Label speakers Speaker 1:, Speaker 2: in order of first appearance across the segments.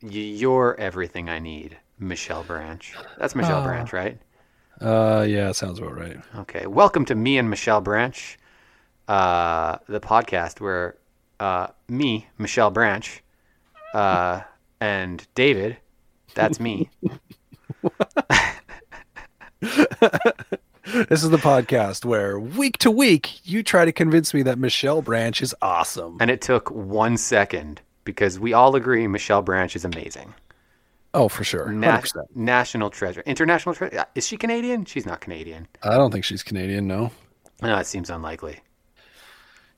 Speaker 1: You're everything I need, Michelle Branch. That's Michelle
Speaker 2: Ah.
Speaker 1: Branch, right?
Speaker 2: Uh, yeah, sounds about right.
Speaker 1: Okay. Welcome to me and Michelle Branch, uh, the podcast where uh, me, Michelle Branch, uh, and David, that's me.
Speaker 2: This is the podcast where week to week you try to convince me that Michelle Branch is awesome.
Speaker 1: And it took one second because we all agree Michelle Branch is amazing.
Speaker 2: Oh, for sure.
Speaker 1: Na- national treasure. International treasure. Is she Canadian? She's not Canadian.
Speaker 2: I don't think she's Canadian, no.
Speaker 1: No, it seems unlikely.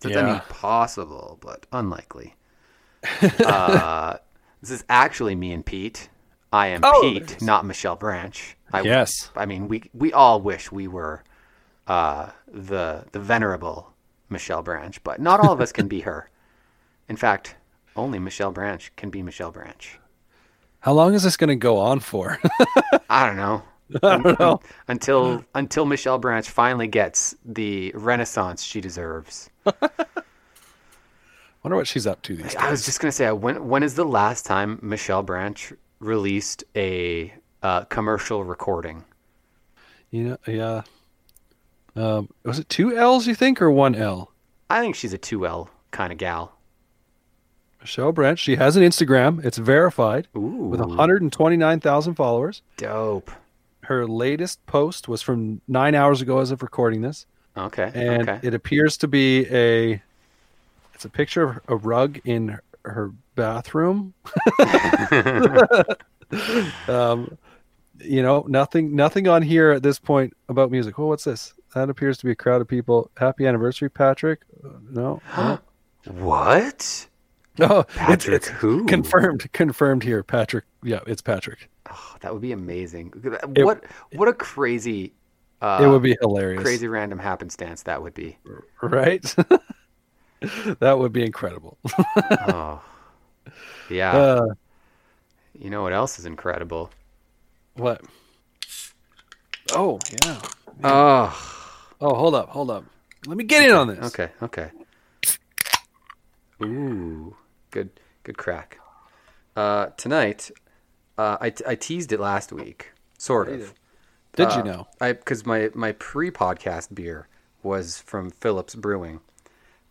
Speaker 1: So I
Speaker 2: Yeah.
Speaker 1: mean, possible, but unlikely. uh, this is actually me and Pete. I am
Speaker 2: Oh,
Speaker 1: Pete,
Speaker 2: nice.
Speaker 1: not Michelle Branch. I,
Speaker 2: Yes.
Speaker 1: I mean, we we all wish we were uh, the the venerable Michelle Branch, but not all of us can be her. In fact, only Michelle Branch can be Michelle Branch.
Speaker 2: How long is this going to go on for?
Speaker 1: I don't know.
Speaker 2: I don't know.
Speaker 1: Until until Michelle Branch finally gets the renaissance she deserves.
Speaker 2: wonder what she's up to these days.
Speaker 1: I was just gonna say, when when is the last time Michelle Branch released a uh, commercial recording?
Speaker 2: You know, yeah. Um, was it two L's, you think, or one L?
Speaker 1: I think she's a two L kind of gal.
Speaker 2: Michelle Branch. She has an Instagram. It's verified
Speaker 1: Ooh,
Speaker 2: with 129,000 followers.
Speaker 1: dope.
Speaker 2: Her latest post was from nine hours ago as of recording this.
Speaker 1: Okay,
Speaker 2: and
Speaker 1: okay.
Speaker 2: it appears to be a it's a picture of a rug in her bathroom um you know nothing nothing on here at this point about music oh what's this that appears to be a crowd of people happy anniversary patrick Uh, no, no.
Speaker 1: what?
Speaker 2: No it's,
Speaker 1: Patrick
Speaker 2: it's
Speaker 1: who?
Speaker 2: confirmed confirmed here patrick yeah it's patrick
Speaker 1: Oh, that would be amazing. what what a crazy, uh,
Speaker 2: it would be hilarious
Speaker 1: crazy random happenstance that would be.
Speaker 2: right that would be incredible
Speaker 1: Oh, yeah.
Speaker 2: uh,
Speaker 1: you know what else is incredible?
Speaker 2: what oh yeah
Speaker 1: Oh,
Speaker 2: Oh, hold up, hold up. Let me get in on this.
Speaker 1: okay, okay. Ooh, good, good crack. Uh, tonight, uh, I, I teased it last week, sort of.
Speaker 2: Did you
Speaker 1: Uh,
Speaker 2: know?
Speaker 1: I because my my pre-podcast beer was from Phillips Brewing,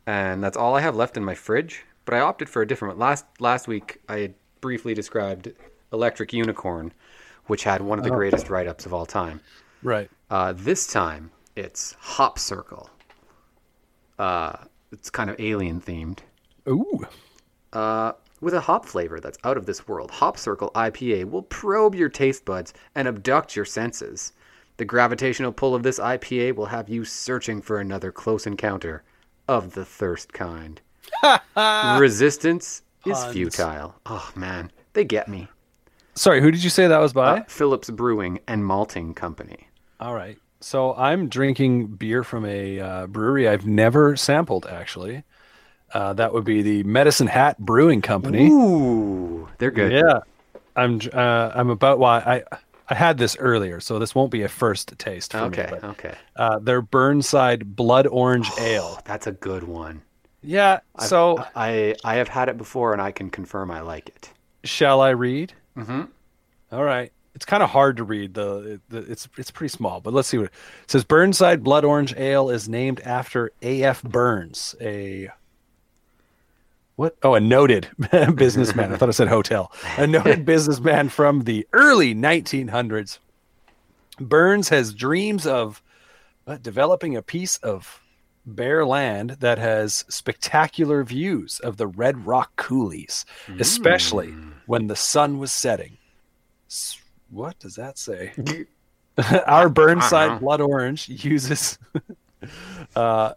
Speaker 1: and that's all I have left in my fridge. But I opted for a different one. Last last week, I had briefly described Electric Unicorn, which had one of the
Speaker 2: Oh.
Speaker 1: greatest write-ups of all time.
Speaker 2: Right.
Speaker 1: Uh, this time, it's Hop Circle. Uh, it's kind of alien themed.
Speaker 2: Ooh.
Speaker 1: Uh, with a hop flavor that's out of this world, Hop Circle IPA will probe your taste buds and abduct your senses. The gravitational pull of this IPA will have you searching for another close encounter of the thirst kind. Resistance is
Speaker 2: Puns.
Speaker 1: futile. Oh man, they get me.
Speaker 2: Sorry, who did you say that was by?
Speaker 1: Uh, Phillips Brewing and Malting Company.
Speaker 2: All right. So I'm drinking beer from a uh, brewery I've never sampled, actually. Uh, that would be the Medicine Hat Brewing Company.
Speaker 1: Ooh, they're good.
Speaker 2: Yeah. I'm uh, I'm about why I I had this earlier, so this won't be a first taste for
Speaker 1: Okay,
Speaker 2: me. But,
Speaker 1: okay.
Speaker 2: uh, their Burnside Blood Orange Ale.
Speaker 1: That's a good one.
Speaker 2: Yeah. So
Speaker 1: I I have had it before and I can confirm I like it.
Speaker 2: shall I read?
Speaker 1: Mm-hmm.
Speaker 2: All right. It's kind of hard to read. The, the it's it's pretty small, but let's see what it says. Burnside Blood Orange Ale is named after A.F. Burns, a what? Oh, a noted businessman. I thought I said hotel. A noted businessman from the early 1900s. Burns has dreams of uh, developing a piece of bare land that has spectacular views of the Red Rock coulees, especially when the sun was setting. S- What does that say? Our Burnside. Blood Orange uses uh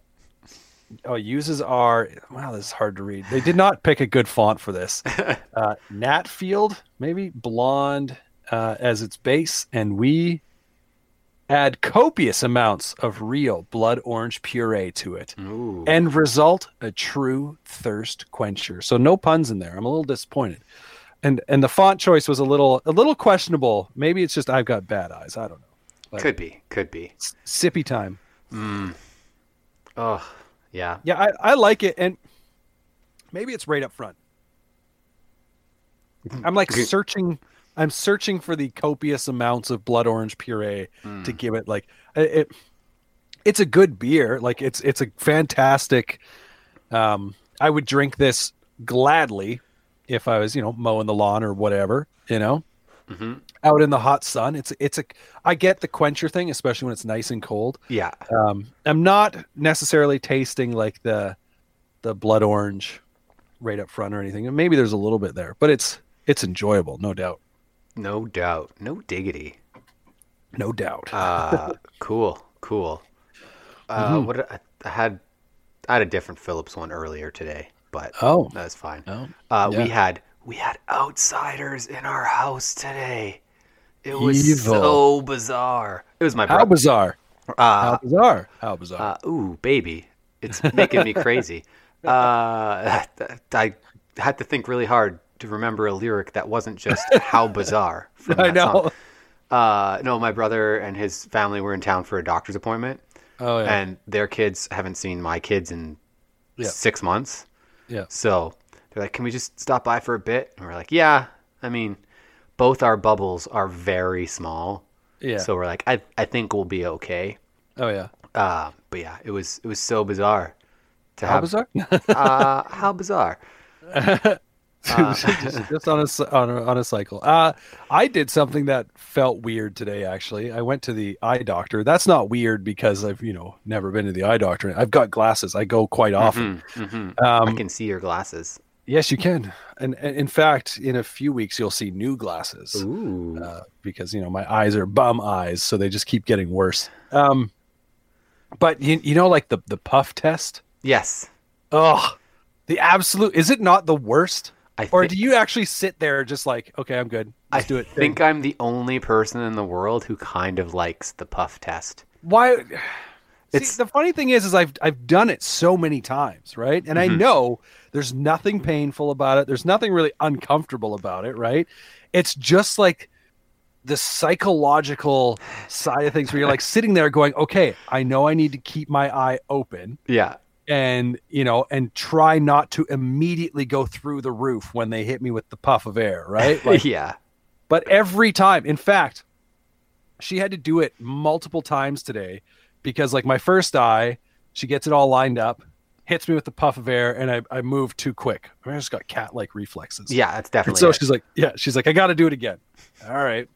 Speaker 2: oh uses our wow this is hard to read. They did not pick a good font for this. Uh Natfield, maybe blonde uh as its base and we add copious amounts of real blood orange puree to it.
Speaker 1: Ooh.
Speaker 2: End result a true thirst quencher. So no puns in there. I'm a little disappointed. And and the font choice was a little a little questionable. Maybe it's just I've got bad eyes. I don't know. But
Speaker 1: could be, could be.
Speaker 2: sippy time. Mm.
Speaker 1: Oh, yeah.
Speaker 2: Yeah, I, I like it and maybe it's right up front. I'm like searching. I'm searching for the copious amounts of blood orange puree
Speaker 1: Mm.
Speaker 2: to give it like it. It's a good beer. Like it's it's a fantastic. Um, I would drink this gladly if I was you know mowing the lawn or whatever. You know,
Speaker 1: hmm
Speaker 2: out in the hot sun. It's it's a. I get the quencher thing, especially when it's nice and cold.
Speaker 1: Yeah.
Speaker 2: Um, I'm not necessarily tasting like the the blood orange right up front or anything. And maybe there's a little bit there, but it's it's enjoyable, no doubt.
Speaker 1: No doubt. No diggity.
Speaker 2: No doubt.
Speaker 1: Uh, cool. Cool. Uh,
Speaker 2: Mhm.
Speaker 1: What I, I had? I had a different Phillips one earlier today, but
Speaker 2: oh,
Speaker 1: that's fine.
Speaker 2: oh,
Speaker 1: Uh,
Speaker 2: yeah.
Speaker 1: We had we had outsiders in our house today. It was
Speaker 2: Evil.
Speaker 1: so bizarre. It was my brother.
Speaker 2: how bizarre! How
Speaker 1: Uh,
Speaker 2: bizarre! How bizarre!
Speaker 1: uh, ooh, baby, it's making me crazy. Uh, I had to think really hard to remember a lyric that wasn't just "How bizarre." from
Speaker 2: I know.
Speaker 1: Uh, no, my brother and his family were in town for a doctor's appointment,
Speaker 2: Oh yeah,
Speaker 1: and their kids haven't seen my kids in
Speaker 2: Yeah.
Speaker 1: six months.
Speaker 2: Yeah.
Speaker 1: So they're like, "Can we just stop by for a bit?" And we're like, "Yeah." I mean, both our bubbles are very small,
Speaker 2: yeah.
Speaker 1: so we're like, "I I think we'll be okay."
Speaker 2: oh yeah.
Speaker 1: Uh, but yeah, it was it was so bizarre to
Speaker 2: How
Speaker 1: have.
Speaker 2: bizarre!
Speaker 1: Uh, how bizarre. Uh,
Speaker 2: just, just on a on a, on a cycle. Uh, I did something that felt weird today. Actually, I went to the eye doctor. That's not weird because I've you know never been to the eye doctor. I've got glasses. I go quite often.
Speaker 1: Mhm, mhm. I
Speaker 2: Um,
Speaker 1: can see your glasses.
Speaker 2: Yes, you can. And, and in fact, in a few weeks, you'll see new glasses
Speaker 1: Ooh.
Speaker 2: uh, because you know my eyes are bum eyes, so they just keep getting worse. Um, but you you know like the the puff test.
Speaker 1: yes.
Speaker 2: Oh, the absolute. Is it not the worst?
Speaker 1: I
Speaker 2: Or do you actually sit there just like, okay, I'm good.
Speaker 1: I
Speaker 2: Let's do it.
Speaker 1: think I'm the only person in the world who kind of likes the puff test.
Speaker 2: Why? See,
Speaker 1: It's-
Speaker 2: the funny thing is, is I've I've done it so many times, right? And I
Speaker 1: Mhm.
Speaker 2: know there's nothing painful about it. There's nothing really uncomfortable about it, right? It's just like the psychological side of things where you're like sitting there going, okay, I know I need to keep my eye open
Speaker 1: Yeah.
Speaker 2: and you know and try not to immediately go through the roof when they hit me with the puff of air, right? Like,
Speaker 1: yeah.
Speaker 2: but every time, in fact, she had to do it multiple times today because, like, my first eye, she gets it all lined up, hits me with the puff of air, and I, I move too quick. I, mean, I just got cat like reflexes.
Speaker 1: Yeah, that's
Speaker 2: And
Speaker 1: definitely
Speaker 2: so
Speaker 1: it.
Speaker 2: she's like, Yeah, she's like, I got to do it again. All right.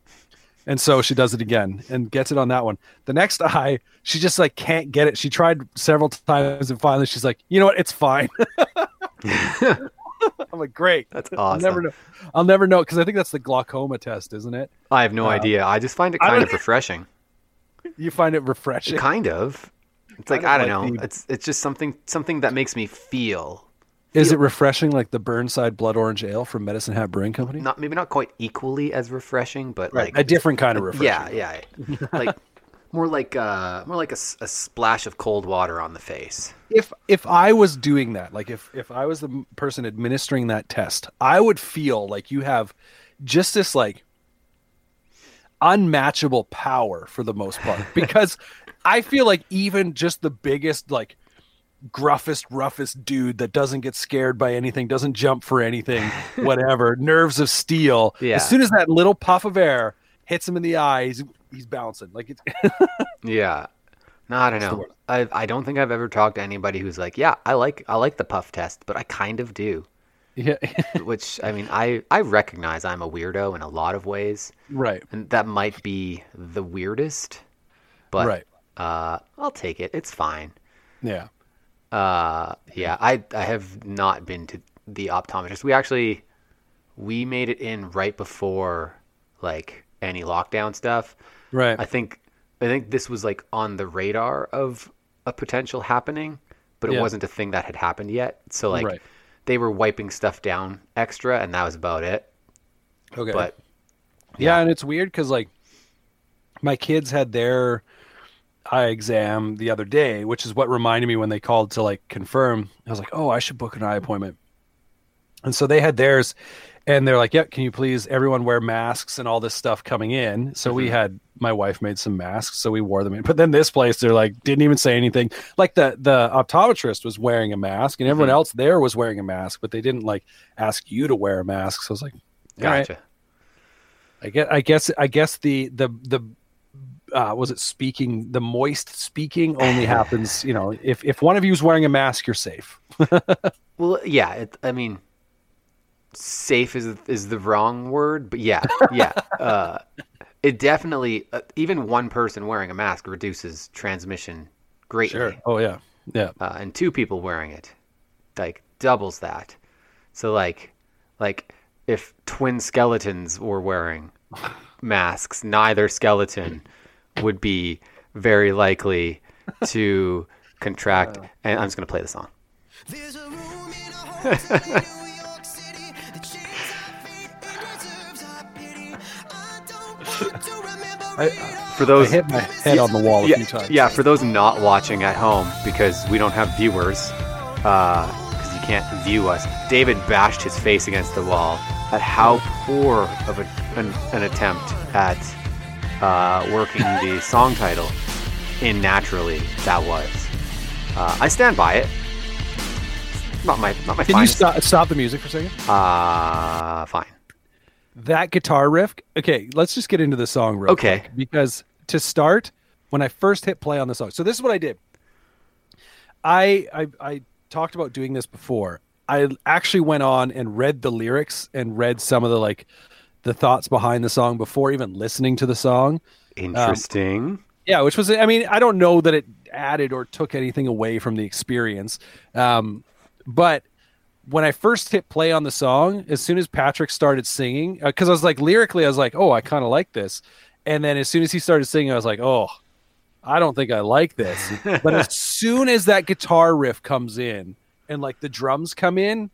Speaker 2: And so she does it again and gets it on that one. The next eye, she just like can't get it. She tried several times and finally she's like, you know what? It's fine. I'm like, great.
Speaker 1: That's
Speaker 2: I'll
Speaker 1: awesome.
Speaker 2: never know. I'll never know because I think that's the glaucoma test, isn't it?
Speaker 1: I have no
Speaker 2: Uh,
Speaker 1: idea. I just find it kind of refreshing.
Speaker 2: You find it refreshing.
Speaker 1: Kind of. It's like I don't
Speaker 2: like
Speaker 1: know.
Speaker 2: the-
Speaker 1: It's it's just something something that makes me feel
Speaker 2: Is it refreshing like the Burnside Blood Orange Ale from Medicine Hat Brewing Company?
Speaker 1: not maybe not quite equally as refreshing, but like
Speaker 2: a different kind of refreshing.
Speaker 1: yeah, yeah, like more like uh more like a, s- a splash of cold water on the face.
Speaker 2: If if I was doing that, like if if I was the person administering that test, I would feel like you have just this like unmatchable power for the most part because I feel like even just the biggest like gruffest roughest dude that doesn't get scared by anything doesn't jump for anything whatever nerves of steel
Speaker 1: Yeah.
Speaker 2: as soon as that little puff of air hits him in the eye he's, he's bouncing like it's
Speaker 1: Yeah. No, I don't know. I I don't think I've ever talked to anybody who's like, yeah, I like I like the puff test, but I kind of do.
Speaker 2: yeah
Speaker 1: Which I mean, I I recognize I'm a weirdo in a lot of ways,
Speaker 2: right
Speaker 1: and that might be the weirdest. But
Speaker 2: right
Speaker 1: uh, I'll take it. It's fine.
Speaker 2: yeah
Speaker 1: Uh, yeah, I I have not been to the optometrist. We actually we made it in right before like any lockdown stuff.
Speaker 2: right
Speaker 1: I think I think this was like on the radar of a potential happening, but it
Speaker 2: Yeah.
Speaker 1: wasn't a thing that had happened yet. So like
Speaker 2: Right.
Speaker 1: they were wiping stuff down extra, and that was about it.
Speaker 2: okay
Speaker 1: But
Speaker 2: Yeah, and it's weird because like my kids had their eye exam the other day, which is what reminded me when they called to like confirm. I was like, oh, I should book an eye appointment. And so they had theirs, and they're like, "Yep, can you please everyone wear masks and all this stuff coming in?" So we
Speaker 1: Mhm.
Speaker 2: had my wife made some masks, so we wore them in. But then this place, they're like, didn't even say anything. Like the the optometrist was wearing a mask, and everyone
Speaker 1: Mhm.
Speaker 2: else there was wearing a mask, but they didn't like ask you to wear a mask. So I was like, All right.
Speaker 1: Gotcha.
Speaker 2: I guess I guess I guess the the the uh, was it speaking the moist speaking only happens you know if if one of you is wearing a mask you're safe.
Speaker 1: Well, yeah. It, I mean, safe is is the wrong word, but yeah, yeah. uh, it definitely uh, even one person wearing a mask reduces transmission greatly,
Speaker 2: Oh yeah. Yeah.
Speaker 1: uh, and two people wearing it like doubles that. So like, like if twin skeletons were wearing masks, neither skeleton would be very likely to contract. Oh. And I'm just gonna play the song.
Speaker 3: There's a room in a hotel in New York City. The chains our feet, it deserves our pity. I don't want to remember it all.
Speaker 1: For
Speaker 2: I
Speaker 1: those
Speaker 2: hit my head on the wall a
Speaker 1: yeah,
Speaker 2: few times.
Speaker 1: yeah, for those not watching at home because we don't have viewers, uh, because you can't view us. David bashed his face against the wall at how poor of a, an, an attempt at uh, working the song title in naturally that was. Uh, I stand by it. Not my not my
Speaker 2: Can you stop stop the music for a second?
Speaker 1: Uh, fine.
Speaker 2: That guitar riff. Okay, let's just get into the song real
Speaker 1: Okay.
Speaker 2: quick because to start, when I first hit play on the song, so this is what I did. I I, I talked about doing this before. I actually went on and read the lyrics and read some of the like the thoughts behind the song before even listening to the song.
Speaker 1: Interesting.
Speaker 2: Yeah, which was I mean I don't know that it added or took anything away from the experience, um, but when I first hit play on the song, as soon as Patrick started singing, because I was like lyrically, I was like, oh, I kind of like this, and then as soon as he started singing, I was like, oh, I don't think I like this. but as soon as that guitar riff comes in and like the drums come in,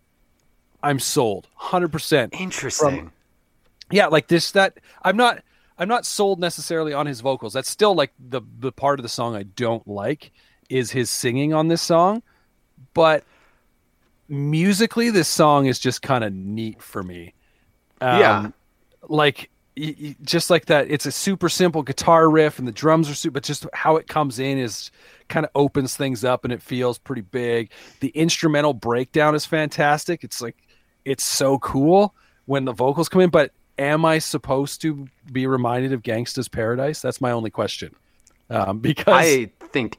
Speaker 2: I'm sold, hundred percent.
Speaker 1: Interesting.
Speaker 2: Yeah, like this that I'm not I'm not sold necessarily on his vocals. That's still like the the part of the song I don't like is his singing on this song, but musically this song is just kind of neat for me. Um,
Speaker 1: Yeah.
Speaker 2: Like y- y- just like that it's a super simple guitar riff and the drums are super but just how it comes in is kind of opens things up and it feels pretty big. The instrumental breakdown is fantastic. It's like it's so cool when the vocals come in, but am I supposed to be reminded of Gangsta's Paradise? That's my only question. Um, because
Speaker 1: I think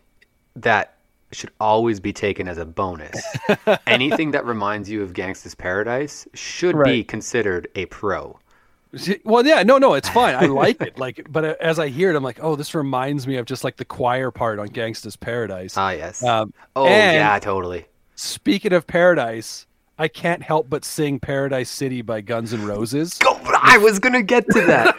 Speaker 1: that should always be taken as a bonus. Anything that reminds you of Gangsta's Paradise should be considered a pro.
Speaker 2: well, yeah, no, no, it's fine. I like it. Like, but uh, as I hear it, I'm like, oh, this reminds me of just like the choir part on Gangsta's Paradise.
Speaker 1: Ah, yes.
Speaker 2: Um,
Speaker 1: oh, yeah, totally.
Speaker 2: speaking of Paradise, I can't help but sing Paradise City by Guns N' Roses.
Speaker 1: Go, I was gonna get to that.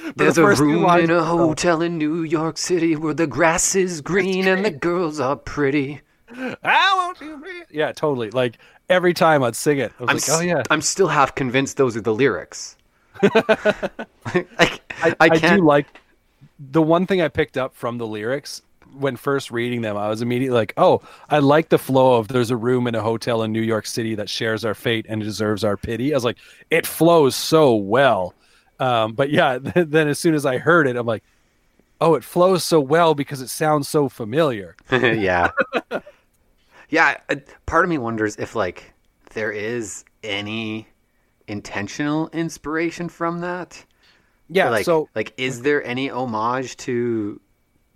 Speaker 1: There's a
Speaker 2: first few
Speaker 1: room in a
Speaker 2: the
Speaker 1: hotel in New York City where the grass is green and the girls are pretty.
Speaker 2: I want you. be-" Yeah, totally. Like every time I'd sing it, I was
Speaker 1: I'm,
Speaker 2: like, oh yeah.
Speaker 1: I'm still half convinced those are the lyrics. I,
Speaker 2: I,
Speaker 1: I
Speaker 2: I do like the one thing I picked up from the lyrics when first reading them. I was immediately like, "Oh, I like the flow of there's a room in a hotel in New York City that shares our fate and deserves our pity." I was like, "It flows so well." Um, but yeah, then as soon as I heard it, I'm like, "Oh, it flows so well because it sounds so familiar."
Speaker 1: yeah. yeah. Part of me wonders if, like, there is any intentional inspiration from that.
Speaker 2: Yeah.
Speaker 1: like,
Speaker 2: so
Speaker 1: like, is there any homage to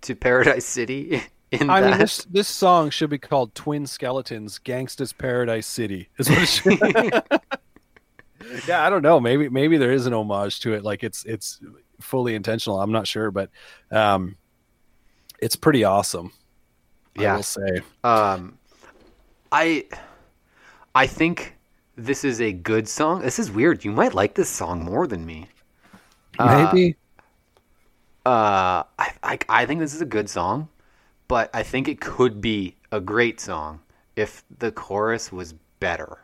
Speaker 1: to Paradise City in
Speaker 2: I
Speaker 1: that?
Speaker 2: mean, this this song should be called "Twin Skeletons: Gangsta's Paradise City." Is what it should. yeah, I don't know. Maybe maybe there is an homage to it. Like it's it's fully intentional. I'm not sure, but um, it's pretty awesome.
Speaker 1: Yeah, I
Speaker 2: will say.
Speaker 1: Um, I I think this is a good song. This is weird. You might like this song more than me.
Speaker 2: Maybe.
Speaker 1: Uh, I, I I think this is a good song, but I think it could be a great song if the chorus was better.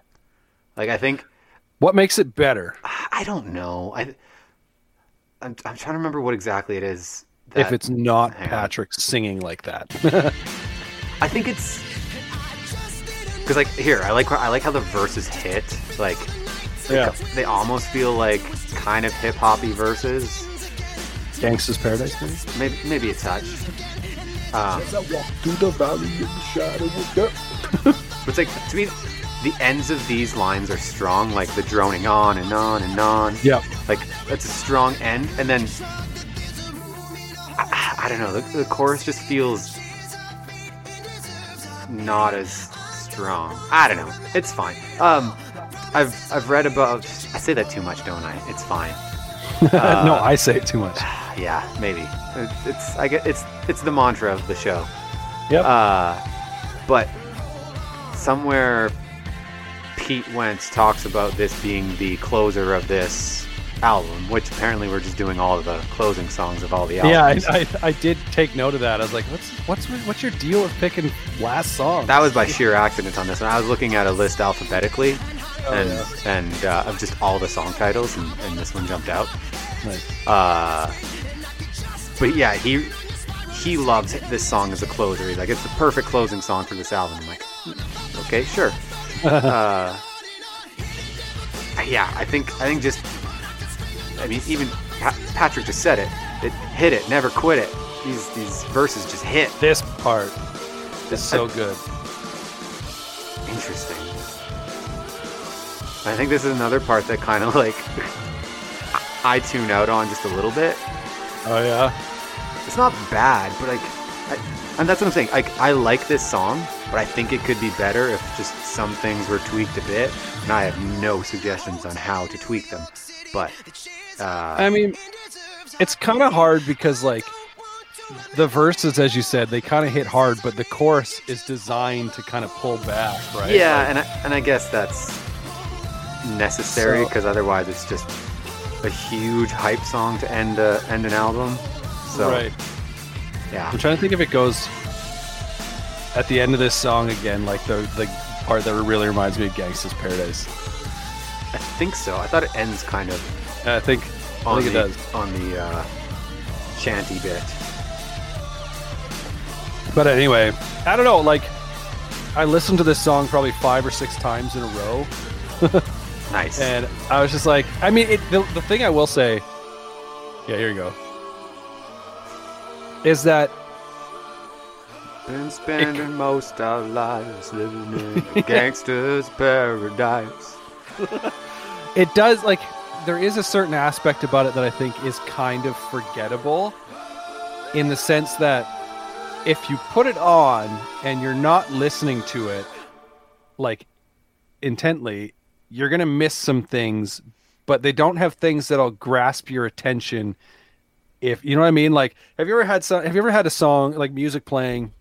Speaker 1: Like I think
Speaker 2: what makes it better
Speaker 1: I don't know. I I'm, I'm trying to remember what exactly it is.
Speaker 2: if it's not
Speaker 1: hang on.
Speaker 2: Patrick singing like that?
Speaker 1: I think it's because like here I like I like how the verses hit like
Speaker 2: yeah.
Speaker 1: they almost feel like kind of hip hoppy verses.
Speaker 2: Gangsta's Paradise. Maybe?
Speaker 1: Maybe maybe a touch. Um,
Speaker 2: As I walk through the valley in the shadow of death.
Speaker 1: it's like to me, the ends of these lines are strong, like the droning on and on and on.
Speaker 2: Yeah.
Speaker 1: Like that's a strong end, and then I, I don't know. The, the chorus just feels not as strong. I don't know. It's fine. Um, I've I've read about. I say that too much, don't I? It's fine.
Speaker 2: no, I say it too much.
Speaker 1: Yeah, maybe. It- It's I get it's it's the mantra of the show.
Speaker 2: Yep.
Speaker 1: Uh, but somewhere Pete Wentz talks about this being the closer of this album, which apparently we're just doing all of the closing songs of all the albums.
Speaker 2: yeah, I. I, I did take note of that. I was like, what's what's what's your deal with picking last song?
Speaker 1: that was by sheer accident on this one. I was looking at a list alphabetically,
Speaker 2: Oh,
Speaker 1: and
Speaker 2: yeah.
Speaker 1: and uh, of just all the song titles, and, and this one jumped out.
Speaker 2: Nice.
Speaker 1: Uh, but yeah, he he loves this song as a closer. He's like, it's the perfect closing song for this album. I'm like, "Hmm, okay, sure. uh, yeah, I think I think just, I mean, even pa- Patrick just said it. It hit it, never quit it. These these verses just hit.
Speaker 2: This part is so good.
Speaker 1: Interesting. I think this is another part that kind of like I tune out on just a little bit.
Speaker 2: Oh yeah.
Speaker 1: It's not bad, but like, I, and that's what I'm saying. Like, I like this song, but I think it could be better if just some things were tweaked a bit. And I have no suggestions on how to tweak them. But uh,
Speaker 2: I mean, it's kind of hard because like the verses, as you said, they kind of hit hard, but the chorus is designed to kind of pull back, right?
Speaker 1: yeah,
Speaker 2: Like,
Speaker 1: and I, and I guess that's necessary
Speaker 2: So-
Speaker 1: because otherwise it's just a huge hype song to end a, end an album. So
Speaker 2: right.
Speaker 1: yeah,
Speaker 2: I'm trying to think if it goes at the end of this song again, like the the part that really reminds me of Gangsta's Paradise.
Speaker 1: I think so. I thought it ends kind of
Speaker 2: And I think I
Speaker 1: on
Speaker 2: think
Speaker 1: the
Speaker 2: it does.
Speaker 1: on the uh, chanty bit.
Speaker 2: But anyway, I don't know. Like, I listened to this song probably five or six times in a row,
Speaker 1: Nice.
Speaker 2: and I was just like, I mean, it, the the thing I will say, yeah, here you go, is that
Speaker 1: Been spending most of our lives living in a gangster's paradise.
Speaker 2: it does like there is a certain aspect about it that I think is kind of forgettable in the sense that if you put it on and you're not listening to it like intently, you're going to miss some things, but they don't have things that'll grasp your attention if you know what I mean like have you ever had some have you ever had a song like music playing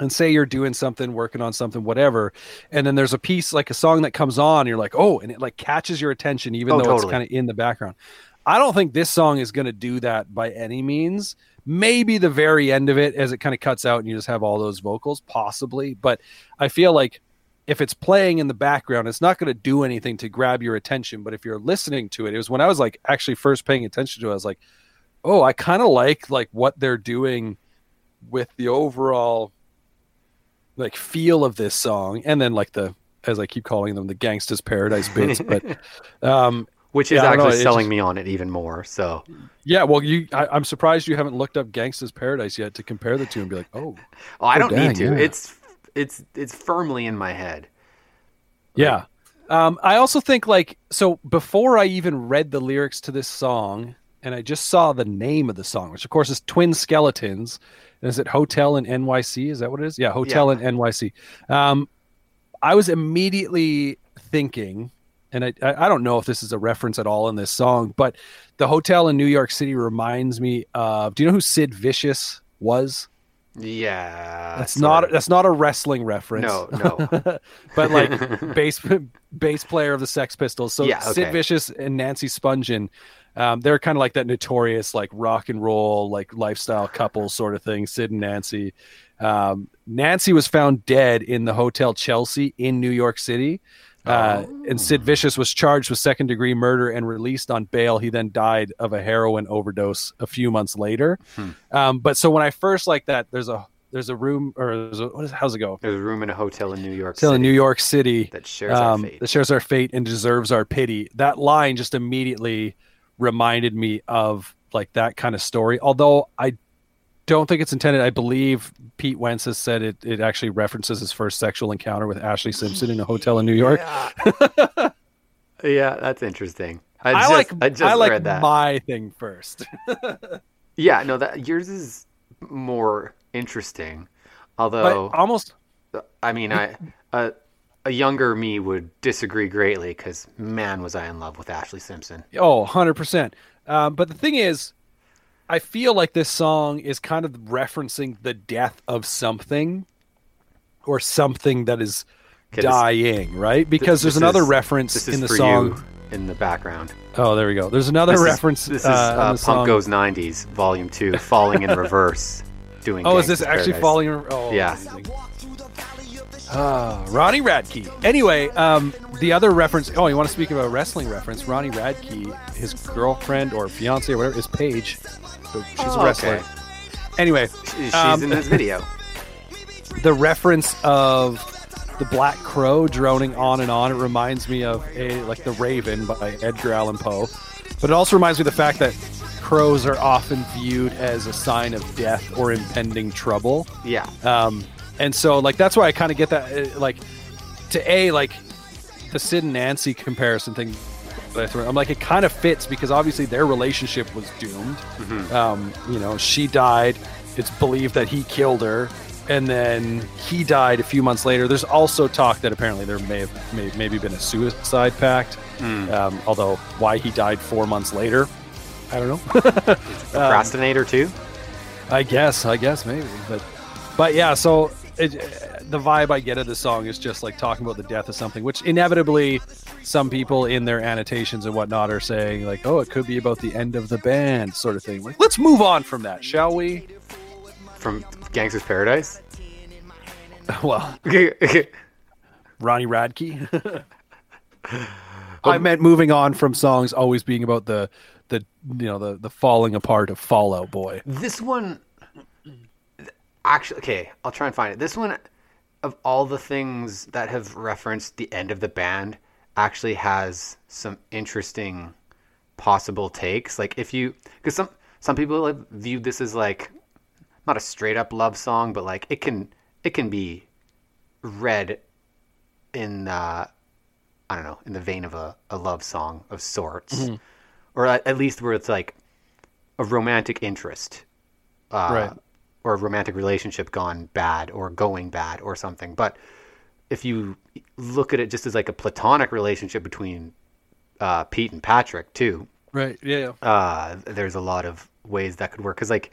Speaker 2: and say you're doing something, working on something, whatever, and then there's a piece like a song that comes on, and you're like, oh, and it like catches your attention, even
Speaker 1: Oh,
Speaker 2: though it's kind of in the background. I don't think this song is going to do that by any means. Maybe the very end of it, as it kind of cuts out and you just have all those vocals, possibly. But I feel like if it's playing in the background, it's not going to do anything to grab your attention. But if you're listening to it, it was when I was like actually first paying attention to it, I was like, oh, I kind of like like what they're doing with the overall like feel of this song and then like the as i keep calling them the gangsta's paradise bits but um
Speaker 1: Which is
Speaker 2: Yeah, don't know,
Speaker 1: actually selling
Speaker 2: just-
Speaker 1: me on it even more. So
Speaker 2: yeah well you I, i'm surprised you haven't looked up gangsta's paradise yet to compare the two and be like oh
Speaker 1: oh, I
Speaker 2: Oh,
Speaker 1: don't
Speaker 2: dang,
Speaker 1: need to.
Speaker 2: yeah.
Speaker 1: It's it's it's firmly in my head.
Speaker 2: yeah um i also think like so before i even read the lyrics to this song and i just saw the name of the song which of course is twin skeletons and is it hotel in nyc is that what it is yeah hotel in nyc um i was immediately thinking and I I don't know if this is a reference at all in this song, but the hotel in New York City reminds me of. Do you know who Sid Vicious was?
Speaker 1: Yeah.
Speaker 2: That's not
Speaker 1: of.
Speaker 2: that's not a wrestling reference.
Speaker 1: No, no.
Speaker 2: but like bass bass player of the Sex Pistols. So
Speaker 1: Yeah,
Speaker 2: Sid. Vicious and Nancy Spungen, um, they're kind of like that notorious like rock and roll like lifestyle couple sort of thing. Sid and Nancy. Um, Nancy was found dead in the Hotel Chelsea in New York City. Uh, and Sid Vicious was charged with second degree murder and released on bail. He then died of a heroin overdose a few months later.
Speaker 1: Hmm.
Speaker 2: Um, but so when I first like that, there's a there's a room or there's a, what is how's it go?
Speaker 1: There's a room in a hotel in New York
Speaker 2: Still
Speaker 1: City
Speaker 2: in New York City
Speaker 1: that shares our
Speaker 2: um,
Speaker 1: fate.
Speaker 2: that shares our fate and deserves our pity. That line just immediately reminded me of like that kind of story. Although I don't think it's intended. I believe Pete Wentz has said it. It actually references his first sexual encounter with Ashlee Simpson in a hotel in New York.
Speaker 1: Yeah, yeah that's interesting. I,
Speaker 2: I
Speaker 1: just,
Speaker 2: like
Speaker 1: I just
Speaker 2: I like
Speaker 1: read that.
Speaker 2: my thing first.
Speaker 1: Yeah, no, that yours is more interesting.
Speaker 2: but
Speaker 1: Although,
Speaker 2: almost
Speaker 1: I mean, I a a younger me would disagree greatly because man, was I in love with Ashlee Simpson.
Speaker 2: Oh, 100%. Um, but the thing is, I feel like this song is kind of referencing the death of something or something that is
Speaker 1: Okay, this-
Speaker 2: dying, right? Because
Speaker 1: This
Speaker 2: there's another
Speaker 1: is-
Speaker 2: reference
Speaker 1: This is
Speaker 2: in the song.
Speaker 1: in the background.
Speaker 2: Oh, there we go. There's another
Speaker 1: This is-
Speaker 2: reference.
Speaker 1: This is
Speaker 2: uh, in
Speaker 1: uh,
Speaker 2: the song.
Speaker 1: Punk Goes '90s, Volume Two, Falling in Reverse. Doing.
Speaker 2: Oh, is this actually
Speaker 1: Paradise.
Speaker 2: falling? Oh,
Speaker 1: Yeah.
Speaker 2: amazing. Ah, Ronnie Radke. Anyway, um, the other reference. Oh, you want to speak about a wrestling reference? Ronnie Radke, his girlfriend or fiance or whatever is Paige. So she's
Speaker 1: Oh,
Speaker 2: a wrestler.
Speaker 1: okay.
Speaker 2: Anyway,
Speaker 1: She's
Speaker 2: Um,
Speaker 1: in this video.
Speaker 2: the reference of the Black Crow droning on and on. It reminds me of a like the Raven by Edgar Allan Poe, but it also reminds me of the fact that crows are often viewed as a sign of death or impending trouble.
Speaker 1: Yeah.
Speaker 2: Um, and so like that's why I kind of get that uh, like to a like the Sid and Nancy comparison thing. that I threw- I'm like it kind of fits because obviously their relationship was doomed. Um, you know, she died. It's believed that he killed her, and then he died a few months later. There's also talk that apparently there may have may, maybe been a suicide pact. Um, although why he died four months later, I don't know.
Speaker 1: Procrastinator too.
Speaker 2: I guess, I guess maybe, but but yeah. So it, the vibe I get of the song is just like talking about the death of something, which inevitably some people in their annotations and whatnot are saying like, oh, it could be about the end of the band, sort of thing. Like, let's move on from that, shall we?
Speaker 1: From Gangster's Paradise.
Speaker 2: Well, Ronnie Radke. I meant moving on from songs always being about the the you know the the falling apart of Fall Out Boy.
Speaker 1: This one, actually, okay, I'll try and find it. This one, of all the things that have referenced the end of the band, actually has some interesting possible takes. Like if you, because some some people have viewed this as like not a straight up love song, but like it can it can be read in uh, I don't know in the vein of a, a love song of sorts, or at, at least where it's like a romantic interest, uh,
Speaker 2: Right.
Speaker 1: Or a romantic relationship gone bad or going bad or something. But if you look at it just as like a platonic relationship between uh, Pete and Patrick too,
Speaker 2: Right. Yeah.
Speaker 1: uh, there's a lot of ways that could work. Because like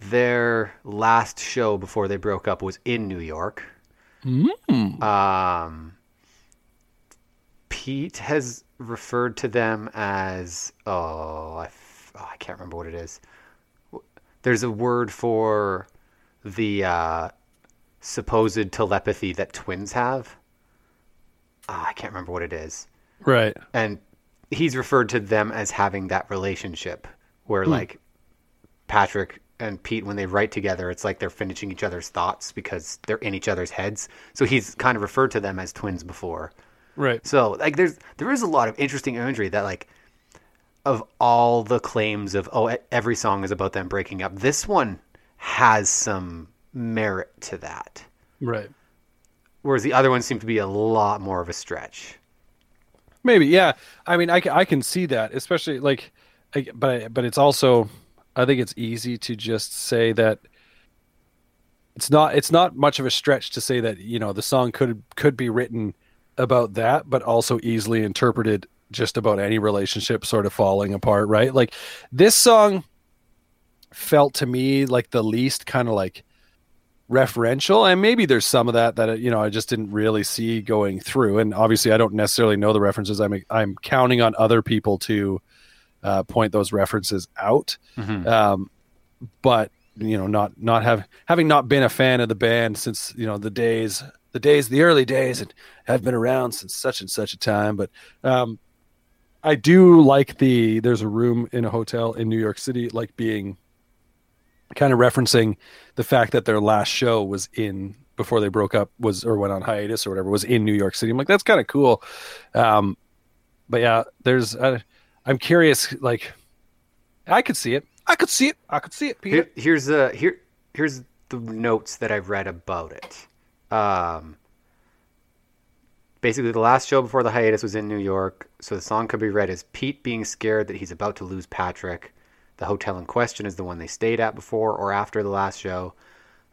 Speaker 1: their last show before they broke up was in New York. Um, Pete has referred to them as oh I, f- oh, I can't remember what it is. There's a word for the uh, supposed telepathy that twins have. Ah, I can't remember what it is
Speaker 2: Right.
Speaker 1: and he's referred to them as having that relationship where like Patrick and Pete when they write together it's like they're finishing each other's thoughts because they're in each other's heads so he's kind of referred to them as twins before
Speaker 2: Right.
Speaker 1: so like there's there is a lot of interesting imagery that like of all the claims of oh every song is about them breaking up this one has some merit to that
Speaker 2: Right.
Speaker 1: whereas the other ones seem to be a lot more of a stretch
Speaker 2: Maybe, yeah. I mean, I, I can see that, especially like, I, but but it's also, I think it's easy to just say that it's not it's not much of a stretch to say that you know the song could could be written about that, but also easily interpreted just about any relationship sort of falling apart, right? Like this song felt to me like the least kind of like referential and maybe there's some of that that you know I just didn't really see going through and obviously I don't necessarily know the references. I'm I'm counting on other people to uh, point those references out. Um, but you know not not have having not been a fan of the band since you know the days the days the early days and have been around since such and such a time but um, I do like the there's a room in a hotel in New York City like being kind of referencing the fact that their last show was in before they broke up was or went on hiatus or whatever was in New York City. I'm like that's kind of cool. Um, but yeah, there's uh, I'm curious like I could see it. I could see it. I could see it, Peter.
Speaker 1: Here, here's uh here here's the notes that I've read about it. Um, basically, the last show before the hiatus was in New York, so the song could be read as Pete being scared that he's about to lose Patrick. The hotel in question is the one they stayed at before or after the last show.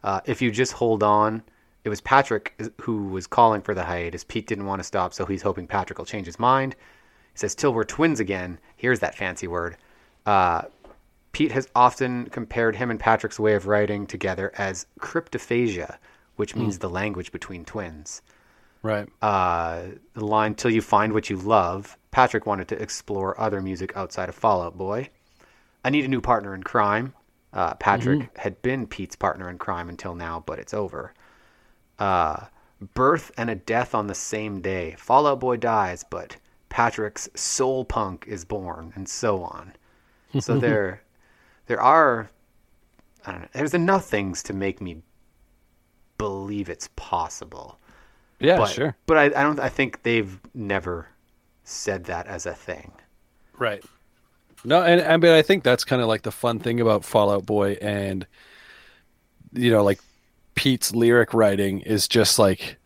Speaker 1: Uh, if you just hold on, it was Patrick who was calling for the hiatus. Pete didn't want to stop, so he's hoping Patrick will change his mind. He says, Till we're twins again. Here's that fancy word. Uh, Pete has often compared him and Patrick's way of writing together as cryptophasia, which means the language between twins.
Speaker 2: Right.
Speaker 1: Uh, the line "Till you find what you love." Patrick wanted to explore other music outside of Fall Out Boy. I need a new partner in crime. Uh, Patrick had been Pete's partner in crime until now, but it's over. Uh, birth and a death on the same day. Fall Out Boy dies, but Patrick's soul punk is born, and so on. So there, there are, I don't know. There's enough things to make me believe it's possible
Speaker 2: Yeah,
Speaker 1: but,
Speaker 2: sure.
Speaker 1: But I, I don't. I think they've never said that as a thing.
Speaker 2: Right. No, and I mean I think that's kind of like the fun thing about Fall Out Boy and you know like Pete's lyric writing is just like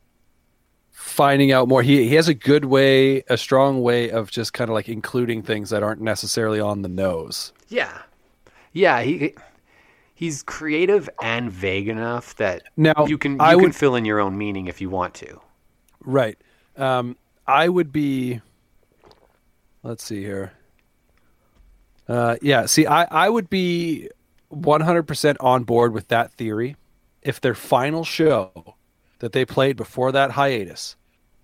Speaker 2: finding out more. He he has a good way, a strong way of just kind of like including things that aren't necessarily on the nose.
Speaker 1: Yeah, yeah. He he's creative and vague enough that
Speaker 2: Now,
Speaker 1: you can you
Speaker 2: I
Speaker 1: can
Speaker 2: would-
Speaker 1: fill in your own meaning if you want to.
Speaker 2: Right. Um, I would be. Let's see here. Uh, yeah. See, I I would be one hundred percent on board with that theory if their final show that they played before that hiatus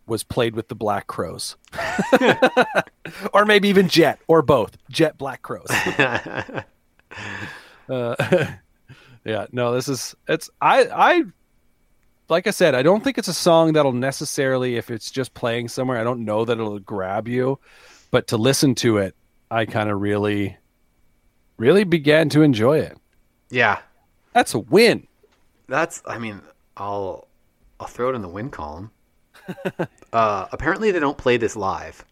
Speaker 2: was played with the Black Crowes, or maybe even Jet, or both Jet Black Crowes. uh, yeah. No, this is it's I I like I said, I don't think it's a song that'll necessarily, if it's just playing somewhere, I don't know that it'll grab you. But to listen to it, I kind of really, really began to enjoy it.
Speaker 1: yeah,
Speaker 2: That's a win.
Speaker 1: that's. I mean, I'll I'll throw it in the win column. uh, apparently, they don't play this live.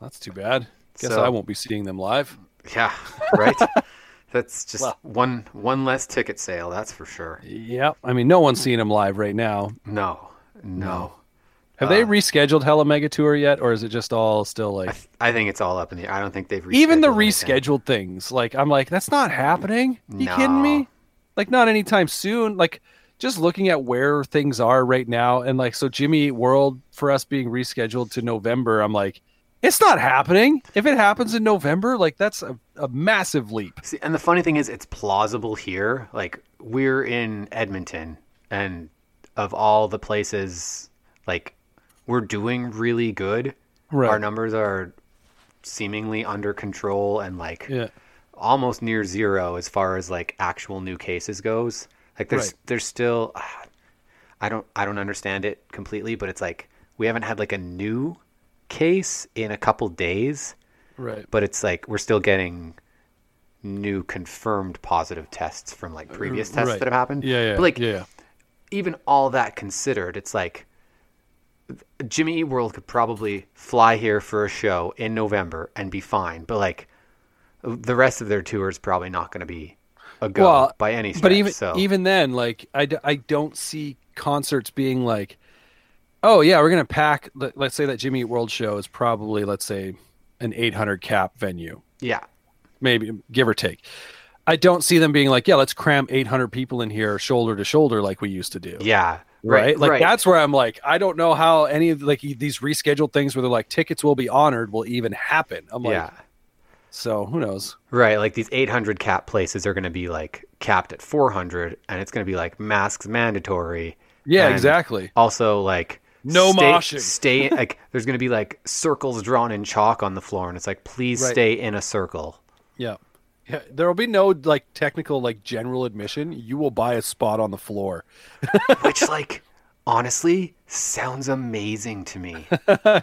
Speaker 2: That's too bad. Guess
Speaker 1: So-
Speaker 2: I won't be seeing them live.
Speaker 1: Yeah, right. that's just
Speaker 2: Well.
Speaker 1: one one less ticket sale. That's for sure.
Speaker 2: Yep. I mean, no one's seeing him live right now.
Speaker 1: No, no.
Speaker 2: Have they uh, rescheduled Hella Mega Tour yet, or is it just all still like?
Speaker 1: I think it's all up in the. I don't think they've
Speaker 2: even the
Speaker 1: rescheduled anything.
Speaker 2: things like i'm like that's not happening you
Speaker 1: No.
Speaker 2: kidding me like not anytime soon like just looking at where things are right now and like so jimmy world for us being rescheduled to november i'm like it's not happening if it happens in november like that's a, a massive leap
Speaker 1: See, and the funny thing is, it's plausible here. Like we're in Edmonton, and of all the places, like we're doing really good.
Speaker 2: Right.
Speaker 1: Our numbers are seemingly under control and like
Speaker 2: yeah
Speaker 1: almost near zero as far as like actual new cases goes. Like there's
Speaker 2: Right.
Speaker 1: there's still ah, I don't I don't understand it completely, but it's like we haven't had like a new case in a couple days
Speaker 2: right
Speaker 1: but it's like we're still getting new confirmed positive tests from like previous tests
Speaker 2: right.
Speaker 1: that have happened.
Speaker 2: yeah yeah
Speaker 1: But like
Speaker 2: yeah
Speaker 1: even all that considered, it's like Jimmy Eat World could probably fly here for a show in November and be fine, but like the rest of their tour is probably not going to be a go
Speaker 2: Well,
Speaker 1: by any stretch.
Speaker 2: but even
Speaker 1: so
Speaker 2: even then like I, d- I don't see concerts being like oh yeah we're gonna pack let- let's say that jimmy Eat world show is probably let's say an 800 cap venue.
Speaker 1: Yeah,
Speaker 2: maybe give or take. I don't see them being like yeah let's cram 800 people in here shoulder to shoulder like we used to do.
Speaker 1: Yeah,
Speaker 2: right,
Speaker 1: right,
Speaker 2: like
Speaker 1: right.
Speaker 2: that's where i'm like i don't know how any of like these rescheduled things where they're like tickets will be honored will even happen. I'm like
Speaker 1: yeah.
Speaker 2: so who knows?
Speaker 1: Right, like these 800 cap places are going to be like capped at 400, and it's going to be like masks mandatory.
Speaker 2: yeah exactly.
Speaker 1: Also, like
Speaker 2: No
Speaker 1: stay,
Speaker 2: moshing.
Speaker 1: Stay like there's going to be like circles drawn in chalk on the floor, and it's like please
Speaker 2: Right.
Speaker 1: stay in a circle.
Speaker 2: Yeah. Yeah, there will be no like technical like general admission. You will buy a spot on the floor.
Speaker 1: Which, like, honestly, sounds amazing to me.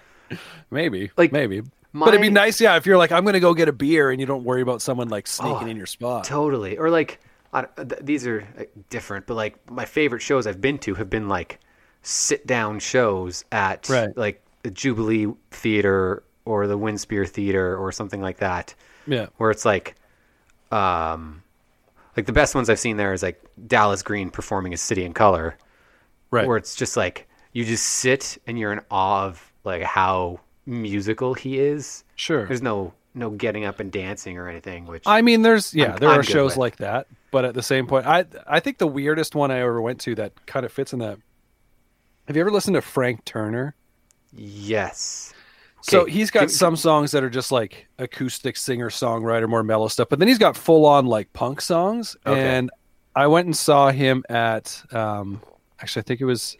Speaker 2: Maybe,
Speaker 1: Like,
Speaker 2: maybe. but it'd be nice, yeah, if you're like, I'm gonna go get a beer, and you don't worry about someone like sneaking
Speaker 1: Oh,
Speaker 2: in your spot.
Speaker 1: Totally. Or like, I, th- these are uh, different, but like my favorite shows I've been to have been like sit down shows at
Speaker 2: Right.
Speaker 1: like the Jubilee Theater or the Winspear Theater or something like that.
Speaker 2: yeah,
Speaker 1: where it's like um, like the best ones I've seen there is like Dallas Green performing his City and Colour,
Speaker 2: Right.
Speaker 1: where it's just like you just sit and you're in awe of like how musical he is.
Speaker 2: Sure.
Speaker 1: There's no no getting up and dancing or anything, which
Speaker 2: I mean, there's yeah,
Speaker 1: I'm-
Speaker 2: there
Speaker 1: I'm
Speaker 2: are shows
Speaker 1: with.
Speaker 2: like that, but at the same point, I I think the weirdest one I ever went to that kind of fits in that. Have you ever listened to Frank Turner?
Speaker 1: yes.
Speaker 2: So he's got some songs that are just like acoustic singer songwriter, more mellow stuff, but then he's got full on like punk songs.
Speaker 1: Okay.
Speaker 2: And I went and saw him at um actually I think it was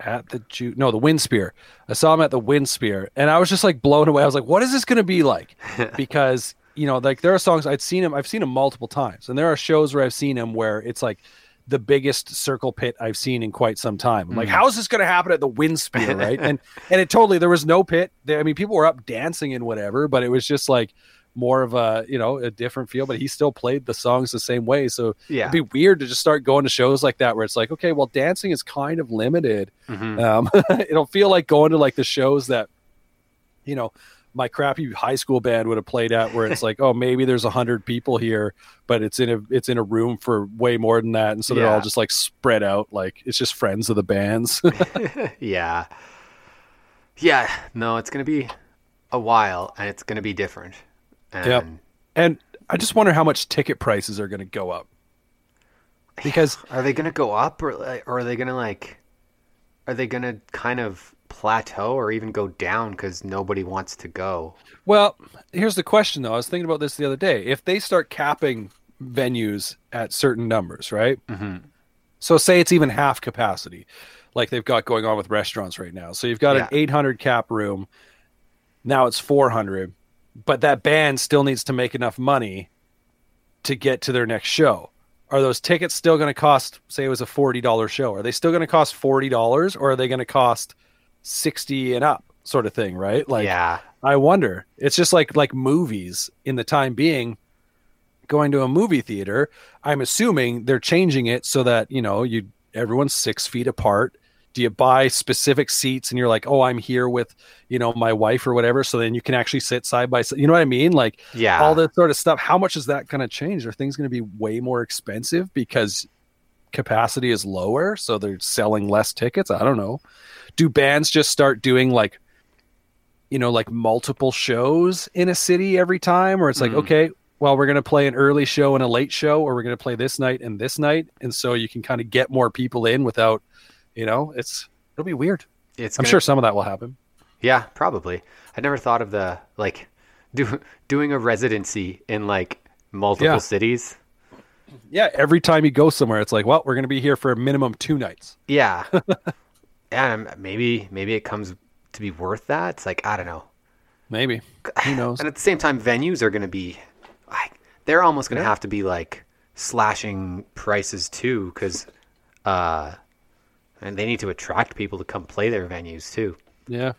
Speaker 2: at the Ju- no the Winspear. I saw him at the Winspear, and I was just like blown away. I was like, what is this going to be like? because you know, like there are songs I'd seen him. I've seen him multiple times, and there are shows where I've seen him where it's like the biggest circle pit I've seen in quite some time. I'm like, how is this going to happen at the Winspear, right? and and it totally there was no pit. There, I mean, people were up dancing and whatever, but it was just like more of a you know a different feel. But he still played the songs the same way, so
Speaker 1: Yeah.
Speaker 2: it'd be weird to just start going to shows like that where it's like, okay, well, dancing is kind of limited.
Speaker 1: Mhm.
Speaker 2: Um, it'll feel like going to like the shows that, you know, my crappy high school band would have played at, where it's like, oh, maybe there's a hundred people here, but it's in a it's in a room for way more than that, and so they're all just like spread out, like it's just friends of the bands.
Speaker 1: yeah. Yeah. No, it's gonna be a while, and it's gonna be different. And
Speaker 2: Yep. and I just wonder how much ticket prices are going to go up because
Speaker 1: Are they gonna go up, or or are they gonna like? Are they gonna kind of plateau, or even go down because nobody wants to go?
Speaker 2: Well, here's the question though. I was thinking about this the other day. If they start capping venues at certain numbers, right?
Speaker 1: Mm-hmm.
Speaker 2: So say it's even half capacity, like they've got going on with restaurants right now. So you've got an 800 cap room. Now it's 400, but that band still needs to make enough money to get to their next show. Are those tickets still going to cost, say it was a $40 show? Are they still going to cost $40 or are they going to cost 60 and up sort of thing, right? Like
Speaker 1: yeah.
Speaker 2: I wonder. It's just like like movies in the time being going to a movie theater. I'm assuming they're changing it so that, you know, you everyone's 6 feet apart. Do you buy specific seats and you're like, "Oh, I'm here with, you know, my wife or whatever." So then you can actually sit side by side. You know what I mean? Like
Speaker 1: Yeah.
Speaker 2: all that sort of stuff. How much is that going to change? Are things going to be way more expensive because capacity is lower, so they're selling less tickets? I don't know. Do bands just start doing like you know, like multiple shows in a city every time, or it's like,
Speaker 1: Mhm.
Speaker 2: okay, well, we're going to play an early show and a late show, or we're going to play this night and this night. And so you can kind of get more people in without, you know, it's, it'll be weird.
Speaker 1: It's
Speaker 2: I'm
Speaker 1: gonna-
Speaker 2: sure some of that will happen.
Speaker 1: Yeah, probably. I never thought of the like do, doing a residency in like multiple
Speaker 2: Yeah.
Speaker 1: cities.
Speaker 2: Yeah. Every time you go somewhere, it's like, well, we're going to be here for a minimum two nights.
Speaker 1: Yeah. and maybe maybe it comes to be worth that. It's like I don't know.
Speaker 2: Maybe. Who knows?
Speaker 1: And at the same time, venues are going to be like they're almost going to
Speaker 2: Yeah.
Speaker 1: have to be like slashing prices too, because uh, and they need to attract people to come play their venues too.
Speaker 2: Yeah.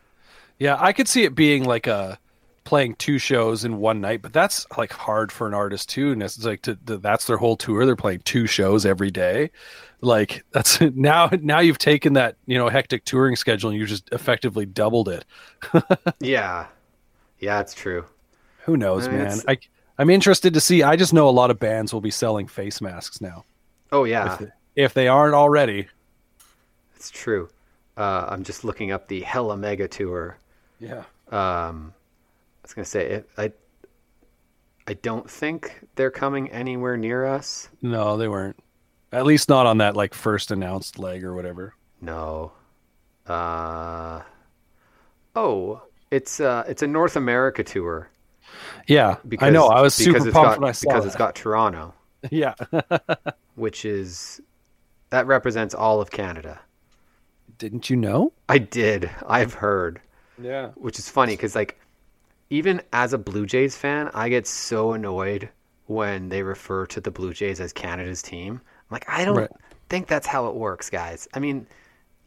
Speaker 2: Yeah. I could see it being like a, playing two shows in one night, but that's like hard for an artist too. And it's like to, to, that's their whole tour. They're playing two shows every day. Like that's now now you've taken that you know hectic touring schedule and you just effectively doubled it.
Speaker 1: Yeah, yeah, it's true.
Speaker 2: Who knows,
Speaker 1: I mean,
Speaker 2: man?
Speaker 1: it's-
Speaker 2: I I'm interested to see. I just know a lot of bands will be selling face masks now
Speaker 1: Oh yeah,
Speaker 2: if, if they aren't already.
Speaker 1: it's true. Uh, I'm just looking up the Hella Mega Tour.
Speaker 2: Yeah.
Speaker 1: Um, was gonna say it, I. I don't think they're coming anywhere near us.
Speaker 2: No, they weren't. At least not on that like first announced leg or whatever.
Speaker 1: No. Uh. Oh, it's uh, it's a North America tour.
Speaker 2: Yeah,
Speaker 1: Because,
Speaker 2: I know. I was super pumped
Speaker 1: got,
Speaker 2: when I saw
Speaker 1: because
Speaker 2: that.
Speaker 1: it's got Toronto,
Speaker 2: Yeah.
Speaker 1: which is that represents all of Canada.
Speaker 2: Didn't you know?
Speaker 1: I did. I've heard,
Speaker 2: Yeah.
Speaker 1: which is funny because like even as a Blue Jays fan, I get so annoyed when they refer to the Blue Jays as Canada's team. I'm like, I don't
Speaker 2: Right.
Speaker 1: think that's how it works, guys. I mean,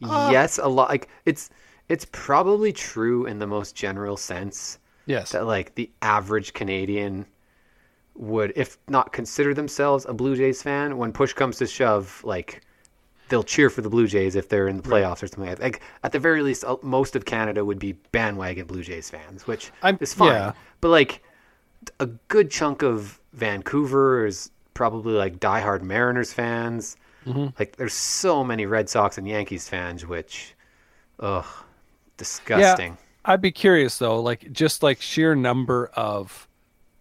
Speaker 1: uh, yes, a lot like it's it's probably true in the most general sense
Speaker 2: Yes.
Speaker 1: that like the average Canadian would, if not consider themselves a Blue Jays fan, when push comes to shove, like they'll cheer for the Blue Jays if they're in the playoffs or something like that. Like at the very least, uh, most of Canada would be bandwagon Blue Jays fans, which
Speaker 2: I'm-
Speaker 1: is fine.
Speaker 2: yeah.
Speaker 1: But like a good chunk of Vancouver is probably like diehard Mariners fans. Like there's so many Red Sox and Yankees fans, which, ugh, disgusting.
Speaker 2: I'd be curious though, like just like sheer number of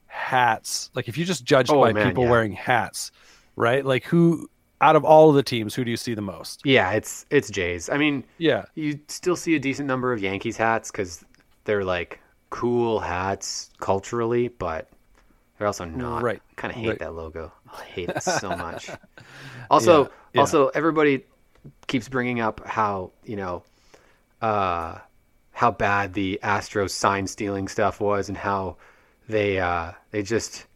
Speaker 2: hats. Like if you just judged
Speaker 1: Oh,
Speaker 2: by
Speaker 1: man,
Speaker 2: people
Speaker 1: yeah.
Speaker 2: wearing hats, right? Like who out of all of the teams, who do you see the most?
Speaker 1: Yeah, it's it's Jays. I mean,
Speaker 2: Yeah.
Speaker 1: you still see a decent number of Yankees hats because they're like cool hats culturally, but they're also not.
Speaker 2: Right,
Speaker 1: Kind of hate
Speaker 2: right.
Speaker 1: that logo. I hate it so much. Also,
Speaker 2: Yeah, yeah.
Speaker 1: also everybody keeps bringing up how you know, uh, how bad the Astros sign stealing stuff was, and how they uh, they just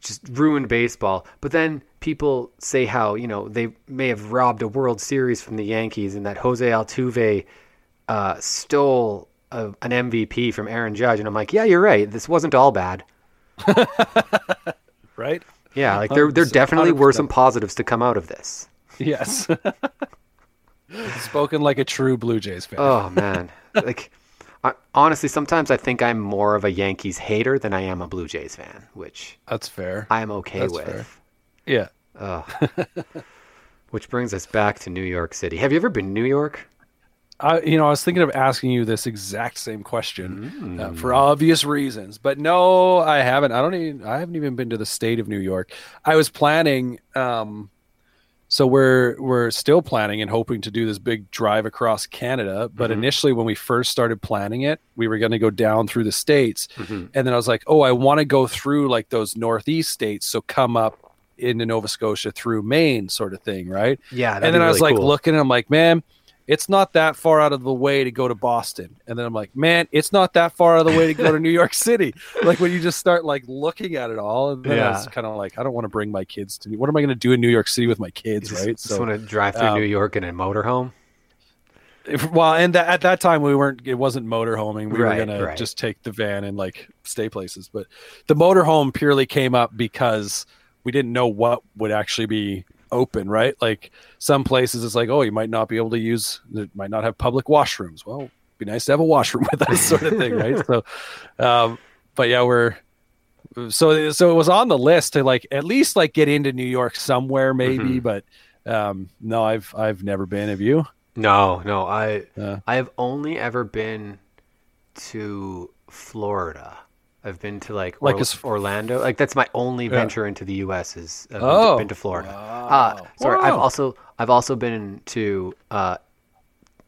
Speaker 1: just ruined baseball. But then people say how you know they may have robbed a World Series from the Yankees, and that Jose Altuve uh, stole a, an MVP from Aaron Judge. And I'm like, yeah, you're right. This wasn't all bad.
Speaker 2: Right?
Speaker 1: Yeah, like there there definitely were
Speaker 2: 100%.
Speaker 1: some positives to come out of this.
Speaker 2: Yes. Spoken like a true Blue Jays fan.
Speaker 1: Oh man, like I, honestly, sometimes I think I'm more of a Yankees hater than I am a Blue Jays fan, which
Speaker 2: That's fair.
Speaker 1: I am okay
Speaker 2: That's
Speaker 1: with.
Speaker 2: fair. yeah.
Speaker 1: Which brings us back to New York City. Have you ever been to New York?
Speaker 2: I, you know, I was thinking of asking you this exact same question
Speaker 1: Mm.
Speaker 2: uh, for obvious reasons, but no, I haven't. I don't even. I haven't even been to the state of New York. I was planning. Um, so we're we're still planning and hoping to do this big drive across Canada. But mm-hmm. initially, when we first started planning it, we were going to go down through the states, mm-hmm. and then I was like, oh, I want to go through like those northeast states, so come up into Nova Scotia through Maine, sort of thing, right?
Speaker 1: Yeah,
Speaker 2: and then
Speaker 1: be
Speaker 2: I was
Speaker 1: really
Speaker 2: like
Speaker 1: cool.
Speaker 2: looking, I'm like, man, it's not that far out of the way to go to Boston. And then I'm like, man, it's not that far out of the way to go to New York City. Like when you just start like looking at it all, and then I was kind of like, I don't want to bring my kids to. What am I going to do in New York City with my kids, right?
Speaker 1: Just,
Speaker 2: right?
Speaker 1: just want to drive through
Speaker 2: um,
Speaker 1: New York in a motorhome.
Speaker 2: if, well, and tha- at that time we weren't. It wasn't motorhoming. We
Speaker 1: Right,
Speaker 2: were gonna
Speaker 1: right.
Speaker 2: just take the van and like stay places. But the motorhome purely came up because we didn't know what would actually be open. Right, like some places it's like, oh, you might not be able to use. It might not have public washrooms. Well, be nice to have a washroom with us, sort of thing, right? So, um, but yeah, we're. So, so it was on the list to like at least like get into New York somewhere, maybe.
Speaker 1: Mhm.
Speaker 2: But um, no, I've I've never been. Have you?
Speaker 1: No, no, I
Speaker 2: Uh.
Speaker 1: I have only ever been to Florida. I've been to like,
Speaker 2: Like
Speaker 1: Or-
Speaker 2: as-
Speaker 1: Orlando. Like that's my only
Speaker 2: Yeah.
Speaker 1: venture into the U.S. is uh, been, to,
Speaker 2: Oh,
Speaker 1: been to Florida.
Speaker 2: wow.
Speaker 1: Uh, sorry, I've also I've also been to uh,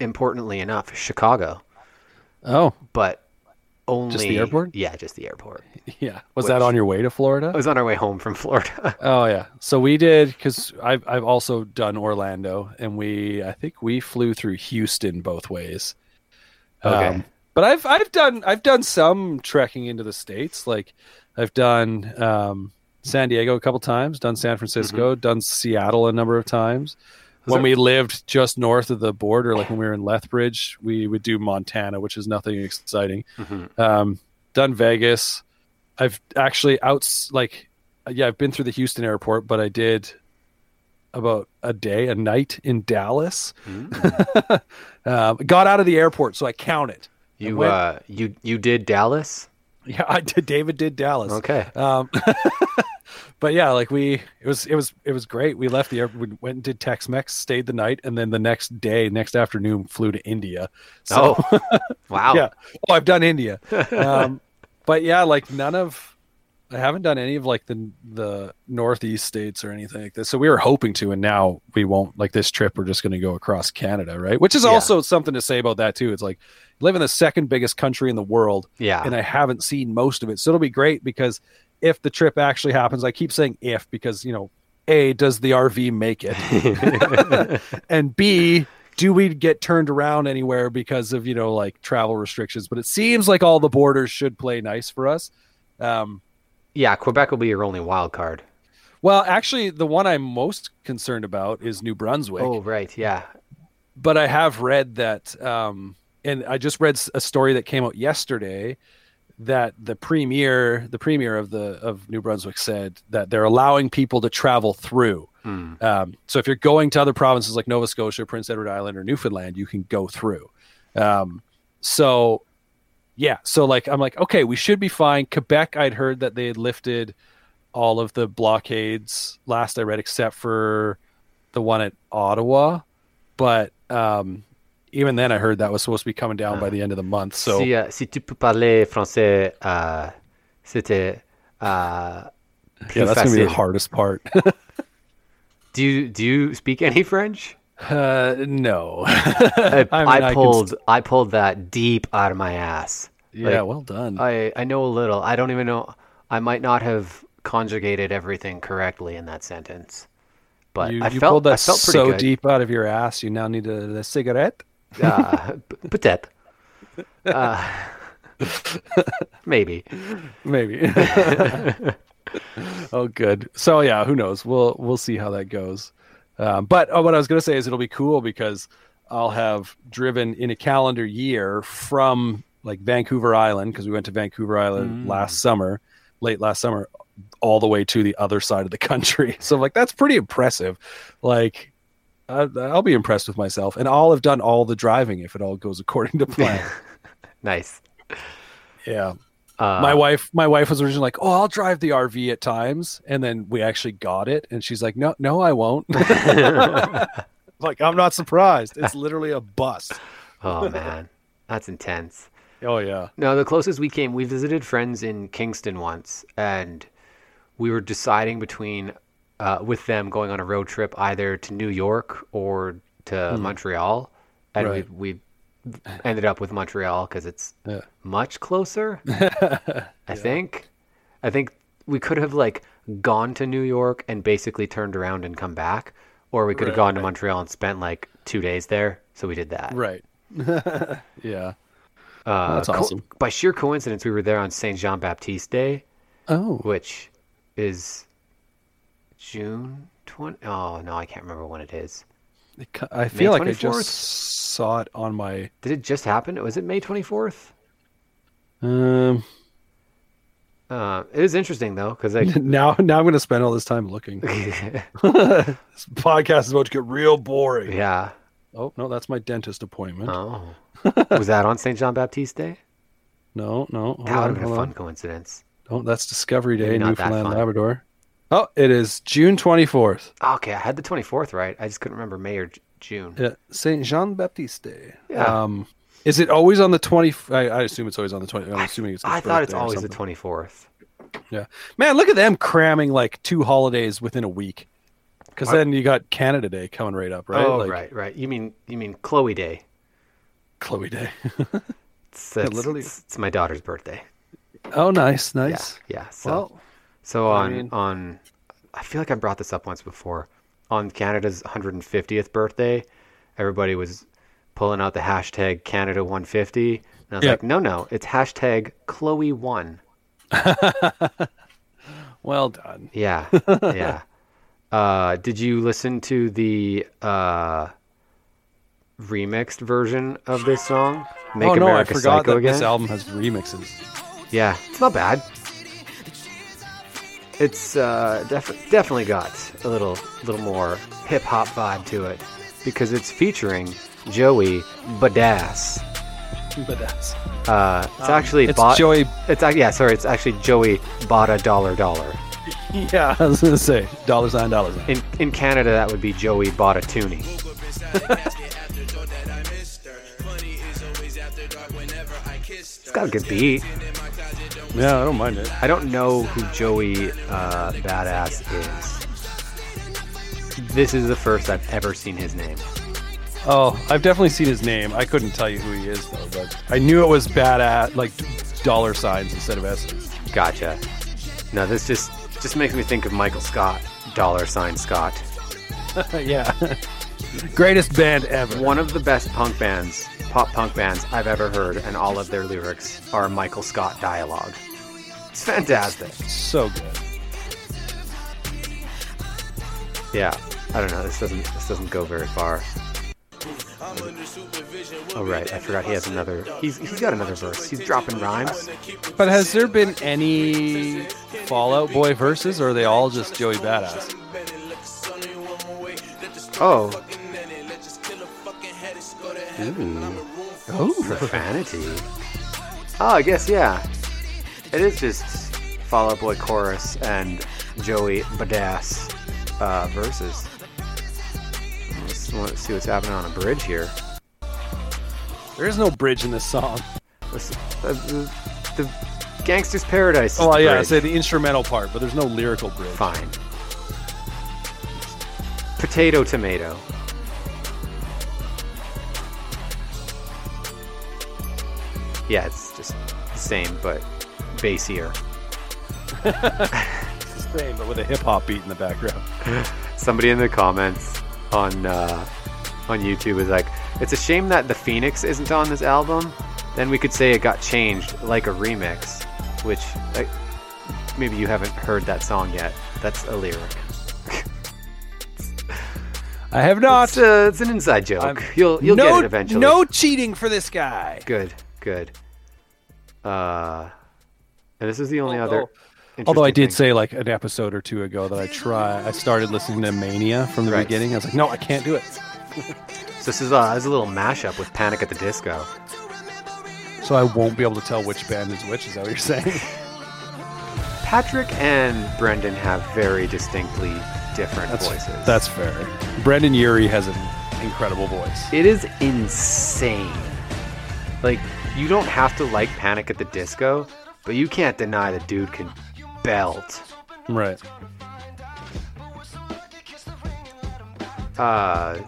Speaker 1: importantly enough Chicago,
Speaker 2: Oh,
Speaker 1: but only just
Speaker 2: the airport?
Speaker 1: Yeah, just the airport.
Speaker 2: Yeah. Was that on your way to Florida?
Speaker 1: was on our way home from Florida.
Speaker 2: Oh yeah. So we did because I've I've also done Orlando, and we I think we flew through Houston both ways.
Speaker 1: Okay.
Speaker 2: Um, but I've I've done I've done some trekking into the states. Like I've done um, San Diego a couple times, done San Francisco, done Seattle a number of times.
Speaker 1: Was
Speaker 2: when
Speaker 1: there-
Speaker 2: we lived just north of the border, like when we were in Lethbridge, we would do Montana, which is nothing exciting.
Speaker 1: Mhm.
Speaker 2: Um, done Vegas. I've actually outs like yeah, I've been through the Houston airport, but I did about a day, a night in Dallas.
Speaker 1: Mm.
Speaker 2: um, got out of the airport, so I count it.
Speaker 1: You
Speaker 2: went-
Speaker 1: uh, you you did Dallas?
Speaker 2: Yeah, I did. David did Dallas.
Speaker 1: Okay.
Speaker 2: Um, but yeah, like we, it was, it was, it was great. We left the air, we went and did Tex Mex, stayed the night, and then the next day, next afternoon, flew to India. So
Speaker 1: Oh, wow.
Speaker 2: yeah, oh, I've done India. Um, but yeah, like none of, I haven't done any of like the the northeast states or anything like this. So we were hoping to, and now we won't. Like this trip, we're just going to go across Canada, right? Which is
Speaker 1: Yeah.
Speaker 2: also something to say about that too. It's like live in the second biggest country in the world
Speaker 1: Yeah.
Speaker 2: and I haven't seen most of it. So it'll be great because if the trip actually happens, I keep saying if because you know, a does the RV make it, and b do we get turned around anywhere because of you know like travel restrictions? But it seems like all the borders should play nice for us. Um,
Speaker 1: yeah, Quebec will be your only wild card.
Speaker 2: well, actually, the one I'm most concerned about is New Brunswick.
Speaker 1: Oh, right. Yeah.
Speaker 2: but I have read that, um, and I just read a story that came out yesterday that the premier, the premier of the of New Brunswick, said that they're allowing people to travel through.
Speaker 1: Hmm.
Speaker 2: Um, so if you're going to other provinces like Nova Scotia, Prince Edward Island, or Newfoundland, you can go through. Um, so Yeah, so like I'm like, okay, we should be fine. Quebec, I'd heard that they had lifted all of the blockades last I read, except for the one at Ottawa. But um, even then, I heard that was supposed to be coming down by ah. the end of the month. So
Speaker 1: si, euh, si tu peux parler français, euh, c'était euh,
Speaker 2: yeah, that's gonna be the hardest part.
Speaker 1: Do you do you speak any French?
Speaker 2: uh, no,
Speaker 1: I,
Speaker 2: I
Speaker 1: I,
Speaker 2: mean, I
Speaker 1: pulled I pulled that deep out of my ass.
Speaker 2: yeah,
Speaker 1: Like,
Speaker 2: well done.
Speaker 1: I I know a little. I don't even know. I might not have conjugated everything correctly in that sentence, but
Speaker 2: you
Speaker 1: I
Speaker 2: you
Speaker 1: felt
Speaker 2: pulled that
Speaker 1: I felt
Speaker 2: so
Speaker 1: good.
Speaker 2: deep out of your ass. You now need a, a cigarette.
Speaker 1: Uh, peut-être. Uh, maybe.
Speaker 2: Maybe. oh, good. So yeah, who knows? We'll we'll see how that goes. Um, but uh, what I was going to say is it'll be cool because I'll have driven in a calendar year from like Vancouver Island because we went to Vancouver Island last summer, late last summer, all the way to the other side of the country. So like that's pretty impressive. Like. I, I'll be impressed with myself, and I'll have done all the driving if it all goes according to plan.
Speaker 1: Nice.
Speaker 2: yeah,
Speaker 1: Uh,
Speaker 2: my wife my wife was originally like oh i'll drive the rv at times and then we actually got it and she's like no no i won't like i'm not surprised it's literally a bus
Speaker 1: oh man, that's intense.
Speaker 2: oh yeah
Speaker 1: No, the closest we came, we visited friends in Kingston once, and we were deciding between uh, with them going on a road trip either to New York or to Montreal, and
Speaker 2: Right.
Speaker 1: we we ended up with Montreal because it's
Speaker 2: Yeah.
Speaker 1: much closer. I think. I think we could have like gone to New York and basically turned around and come back, or we could have
Speaker 2: Right,
Speaker 1: gone to. Montreal and spent like two days there. So we did that.
Speaker 2: right yeah
Speaker 1: Uh,
Speaker 2: That's
Speaker 1: co-
Speaker 2: awesome.
Speaker 1: by sheer coincidence, we were there on Saint Jean Baptiste Day,
Speaker 2: oh
Speaker 1: which is June 20. Oh, no, I can't remember when it is.
Speaker 2: i feel like i just saw it on my
Speaker 1: Did it just happen? Was it May 24th?
Speaker 2: um
Speaker 1: Uh, it was interesting, though, because like,
Speaker 2: now now i'm gonna spend all this time looking this podcast is about to get real boring
Speaker 1: yeah.
Speaker 2: oh no that's my dentist appointment
Speaker 1: Oh. was that on Saint Jean Baptiste Day?
Speaker 2: no no
Speaker 1: That would have been a fun
Speaker 2: on.
Speaker 1: coincidence.
Speaker 2: Oh, that's Discovery Day,
Speaker 1: Maybe
Speaker 2: Newfoundland. Labrador. Oh, it is June 24th.
Speaker 1: Okay, I had the 24th right. I just couldn't remember May or June.
Speaker 2: Yeah, Saint Jean Baptiste Day.
Speaker 1: Yeah.
Speaker 2: Um, is it always on the 20? I, I assume it's always on the 20. I'm assuming it's.
Speaker 1: I thought it's always the 24th.
Speaker 2: Yeah, man, look at them cramming like two holidays within a week. Because then you got Canada Day coming right up, right?
Speaker 1: oh,
Speaker 2: Like,
Speaker 1: right, right. You mean you mean Chloe Day?
Speaker 2: Chloe Day.
Speaker 1: It's, it's,
Speaker 2: literally.
Speaker 1: it's, it's my daughter's birthday.
Speaker 2: oh, nice,
Speaker 1: Yeah,
Speaker 2: nice.
Speaker 1: yeah. So
Speaker 2: Well,
Speaker 1: So
Speaker 2: I
Speaker 1: on
Speaker 2: mean-
Speaker 1: on, I feel like I brought this up once before. On Canada's 150th birthday, everybody was pulling out the hashtag Canada 150, and I was
Speaker 2: Yep.
Speaker 1: like, no, no, it's hashtag Chloe One.
Speaker 2: well done.
Speaker 1: Yeah, yeah. Uh, did you listen to the uh, remixed version of this song? Make
Speaker 2: oh no,
Speaker 1: America
Speaker 2: I forgot
Speaker 1: Psycho
Speaker 2: that
Speaker 1: again.
Speaker 2: this album has remixes.
Speaker 1: Yeah, it's not bad. It's uh, def- definitely got a little, little more hip hop vibe to it because it's featuring Joey Badass.
Speaker 2: That's
Speaker 1: Uh, it's actually
Speaker 2: Um, it's
Speaker 1: bought.
Speaker 2: Joey.
Speaker 1: It's yeah, sorry. It's actually Joey bought a dollar dollar.
Speaker 2: Yeah, I was gonna say dollar sign, dollar sign.
Speaker 1: In in Canada, that would be Joey bought a toonie. It's got a good beat.
Speaker 2: Yeah, I don't mind it.
Speaker 1: I don't know who Joey uh, Badass is. This is the first I've ever seen his name.
Speaker 2: Oh, I've definitely seen his name. I couldn't tell you who he is though, but I knew it was badass, like dollar signs instead of S's.
Speaker 1: Gotcha. No, this just just makes me think of Michael Scott, dollar sign Scott.
Speaker 2: yeah, greatest band ever.
Speaker 1: One of the best punk bands, pop punk bands I've ever heard, and all of their lyrics are Michael Scott dialogue. It's fantastic.
Speaker 2: So good.
Speaker 1: Yeah, I don't know. This doesn't this doesn't go very far. Oh right, I forgot he has another. He's he's got another verse. He's dropping rhymes.
Speaker 2: But has there been any Fall Out Boy verses, or are they all just Joey Badass?
Speaker 1: Oh. Ooh.
Speaker 2: Oh,
Speaker 1: Profanity. Oh, I guess yeah. It is just Fall Out Boy chorus and Joey Badass uh, verses. Let's, let's see what's happening on a bridge here.
Speaker 2: There is no bridge in this song.
Speaker 1: Listen, uh, the, the Gangsta's Paradise.
Speaker 2: Oh yeah, I say the instrumental part, but there's no lyrical bridge.
Speaker 1: Fine. Potato tomato. Yeah, it's just the same, but bassier.
Speaker 2: It's the same, but with a hip hop beat in the background.
Speaker 1: Somebody in the comments on uh, on YouTube is like, "It's a shame that the Phoenix isn't on this album. Then we could say it got changed like a remix." Which like, maybe you haven't heard that song yet. That's a lyric.
Speaker 2: I have not.
Speaker 1: It's, uh, it's an inside joke.
Speaker 2: I'm-
Speaker 1: you'll you'll
Speaker 2: no,
Speaker 1: get it eventually.
Speaker 2: No cheating for this guy.
Speaker 1: Good, good. Uh, and this is the only
Speaker 2: Although-
Speaker 1: other.
Speaker 2: Although I did
Speaker 1: thing.
Speaker 2: say like an episode or two ago that I try. I started listening to Mania from the
Speaker 1: Right.
Speaker 2: beginning. I was like, no, I can't do it.
Speaker 1: So this is, uh, this is a little mashup with Panic at the Disco.
Speaker 2: So I won't be able to tell which band is which. Is that what you're saying?
Speaker 1: Patrick and Brendon have very distinctly different
Speaker 2: That's
Speaker 1: voices.
Speaker 2: that's fair. Brendon Urie has an incredible voice.
Speaker 1: it is insane. Like you don't have to like Panic at the Disco, but you can't deny the dude can belt.
Speaker 2: Right.
Speaker 1: Uh,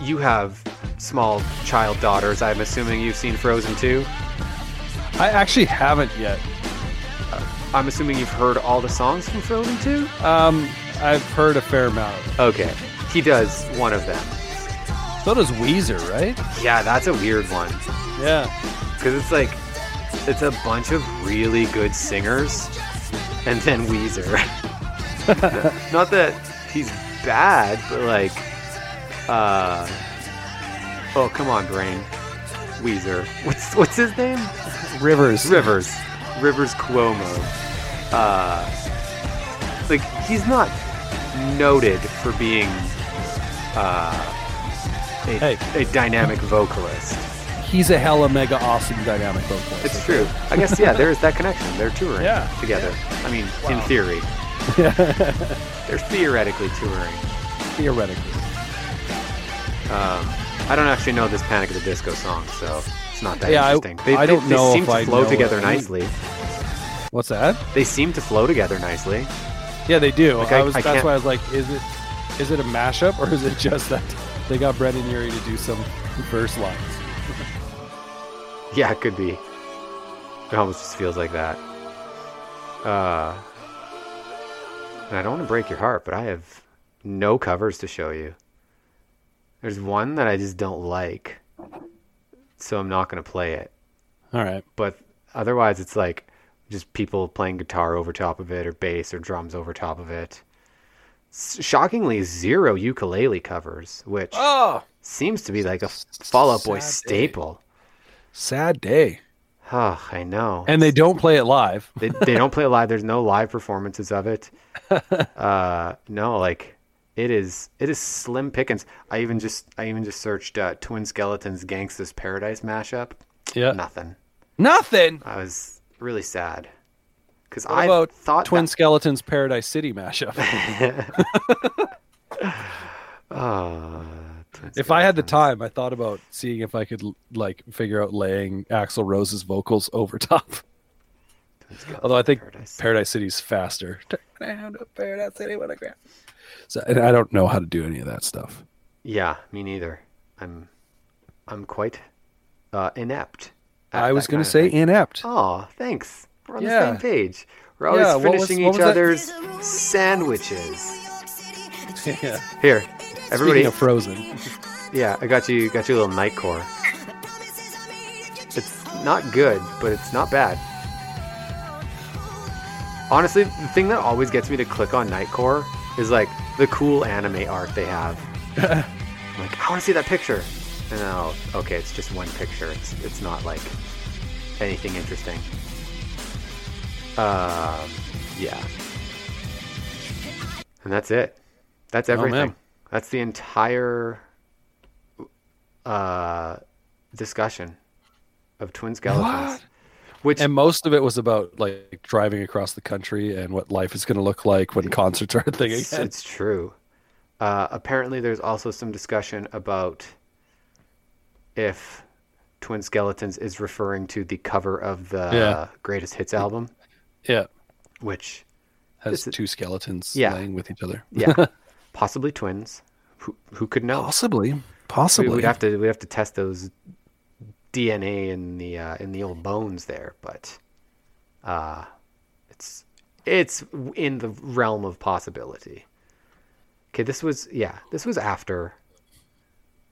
Speaker 1: you have small child daughters. I'm assuming you've seen Frozen 2.
Speaker 2: I actually haven't yet.
Speaker 1: I'm assuming you've heard all the songs from Frozen 2.
Speaker 2: Um, I've heard a fair amount.
Speaker 1: Okay, he does one of them.
Speaker 2: So does Weezer, right?
Speaker 1: Yeah, that's a weird one
Speaker 2: Yeah.
Speaker 1: because it's like it's a bunch of really good singers, and then Weezer. Not that he's bad, but like, uh, oh come on, brain, Weezer. What's what's his name?
Speaker 2: Rivers.
Speaker 1: Rivers, Rivers Cuomo. Uh, like he's not noted for being uh, a,
Speaker 2: Hey.
Speaker 1: a dynamic vocalist.
Speaker 2: He's a hella mega awesome dynamic vocalist.
Speaker 1: It's true. I guess yeah. There's that connection. They're touring
Speaker 2: Yeah.
Speaker 1: together. I mean, in theory, they're theoretically touring.
Speaker 2: Theoretically.
Speaker 1: Um, I don't actually know this Panic at the Disco song, so it's not that
Speaker 2: Yeah, I-
Speaker 1: interesting. They,
Speaker 2: I
Speaker 1: they-
Speaker 2: don't
Speaker 1: they
Speaker 2: know
Speaker 1: seem
Speaker 2: if
Speaker 1: to
Speaker 2: I
Speaker 1: flow together
Speaker 2: it.
Speaker 1: nicely.
Speaker 2: What's that?
Speaker 1: They seem to flow together nicely.
Speaker 2: Yeah, they do.
Speaker 1: Like,
Speaker 2: I
Speaker 1: I-
Speaker 2: was,
Speaker 1: I
Speaker 2: that's
Speaker 1: can't-
Speaker 2: why I was like, is it is it a mashup or is it just that they got Brendon Urie to do some verse lines?
Speaker 1: Yeah, it could be. It almost just feels like that. Uh, and I don't want to break your heart, but I have no covers to show you. There's one that I just don't like, so I'm not going to play it.
Speaker 2: All right.
Speaker 1: But otherwise, it's like just people playing guitar over top of it, or bass, or drums over top of it. Shockingly, zero ukulele covers, which
Speaker 2: Oh,
Speaker 1: seems to be like a Fall Out Boy
Speaker 2: day.
Speaker 1: staple.
Speaker 2: sad day.
Speaker 1: Oh, I know.
Speaker 2: And they don't play it live.
Speaker 1: they, they don't play it live. There's no live performances of it. Uh, no, like it is. It is slim pickings. I even just I even just searched uh, Twin Skeletons Gangsta's Paradise mashup.
Speaker 2: Yeah.
Speaker 1: Nothing.
Speaker 2: Nothing.
Speaker 1: I was really sad because I
Speaker 2: about
Speaker 1: thought
Speaker 2: Twin
Speaker 1: that-
Speaker 2: Skeletons Paradise City mashup?
Speaker 1: Twin
Speaker 2: if I had the time, I thought about seeing if I could like figure out laying Axl Rose's vocals over top. Although I think
Speaker 1: Paradise.
Speaker 2: Paradise City's faster. Down to Paradise City when I grab. So and I don't know how to do any of that stuff.
Speaker 1: Yeah, me neither. I'm I'm quite uh, inept.
Speaker 2: I was going to say inept.
Speaker 1: Oh, thanks. We're on
Speaker 2: Yeah.
Speaker 1: the same page. We're always
Speaker 2: Yeah, was-
Speaker 1: finishing
Speaker 2: what
Speaker 1: each
Speaker 2: was that?
Speaker 1: other's sandwiches.
Speaker 2: yeah.
Speaker 1: Here, everybody.
Speaker 2: Speaking of Frozen,
Speaker 1: yeah, I got you. Got you a little nightcore. It's not good, but it's not bad. Honestly, the thing that always gets me to click on Nightcore is like the cool anime art they have. I'm like, I want to see that picture. And okay, it's just one picture. It's it's not like anything interesting. Um, yeah. And that's it. That's
Speaker 2: Oh,
Speaker 1: everything. that's the entire uh discussion. of twin skeletons. Which
Speaker 2: And most of it was about like driving across the country and what life is going to look like when concerts are a thing
Speaker 1: it's,
Speaker 2: again.
Speaker 1: it's true. Uh, apparently, there's also some discussion about if Twin Skeletons is referring to the cover of the
Speaker 2: Yeah.
Speaker 1: Greatest Hits album,
Speaker 2: Yeah,
Speaker 1: which
Speaker 2: has two skeletons
Speaker 1: Yeah.
Speaker 2: laying with each other.
Speaker 1: yeah, possibly twins. Who who could know?
Speaker 2: Possibly, Possibly.
Speaker 1: We, would have to we'd have to test those DNA in the uh, in the old bones there, but uh, it's it's in the realm of possibility. Okay, this was yeah, this was after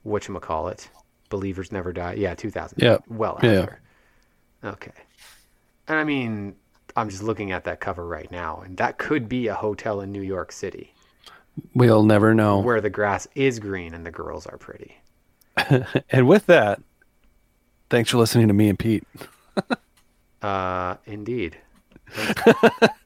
Speaker 1: what you call it, Believers Never Die. Yeah, two thousand.
Speaker 2: Yeah.
Speaker 1: well
Speaker 2: Yeah.
Speaker 1: after. Okay, and I mean, I'm just looking at that cover right now, and that could be a hotel in New York City
Speaker 2: We'll never know.
Speaker 1: where the grass is green and the girls are pretty.
Speaker 2: And with that, thanks for listening to me and Pete.
Speaker 1: Uh, indeed.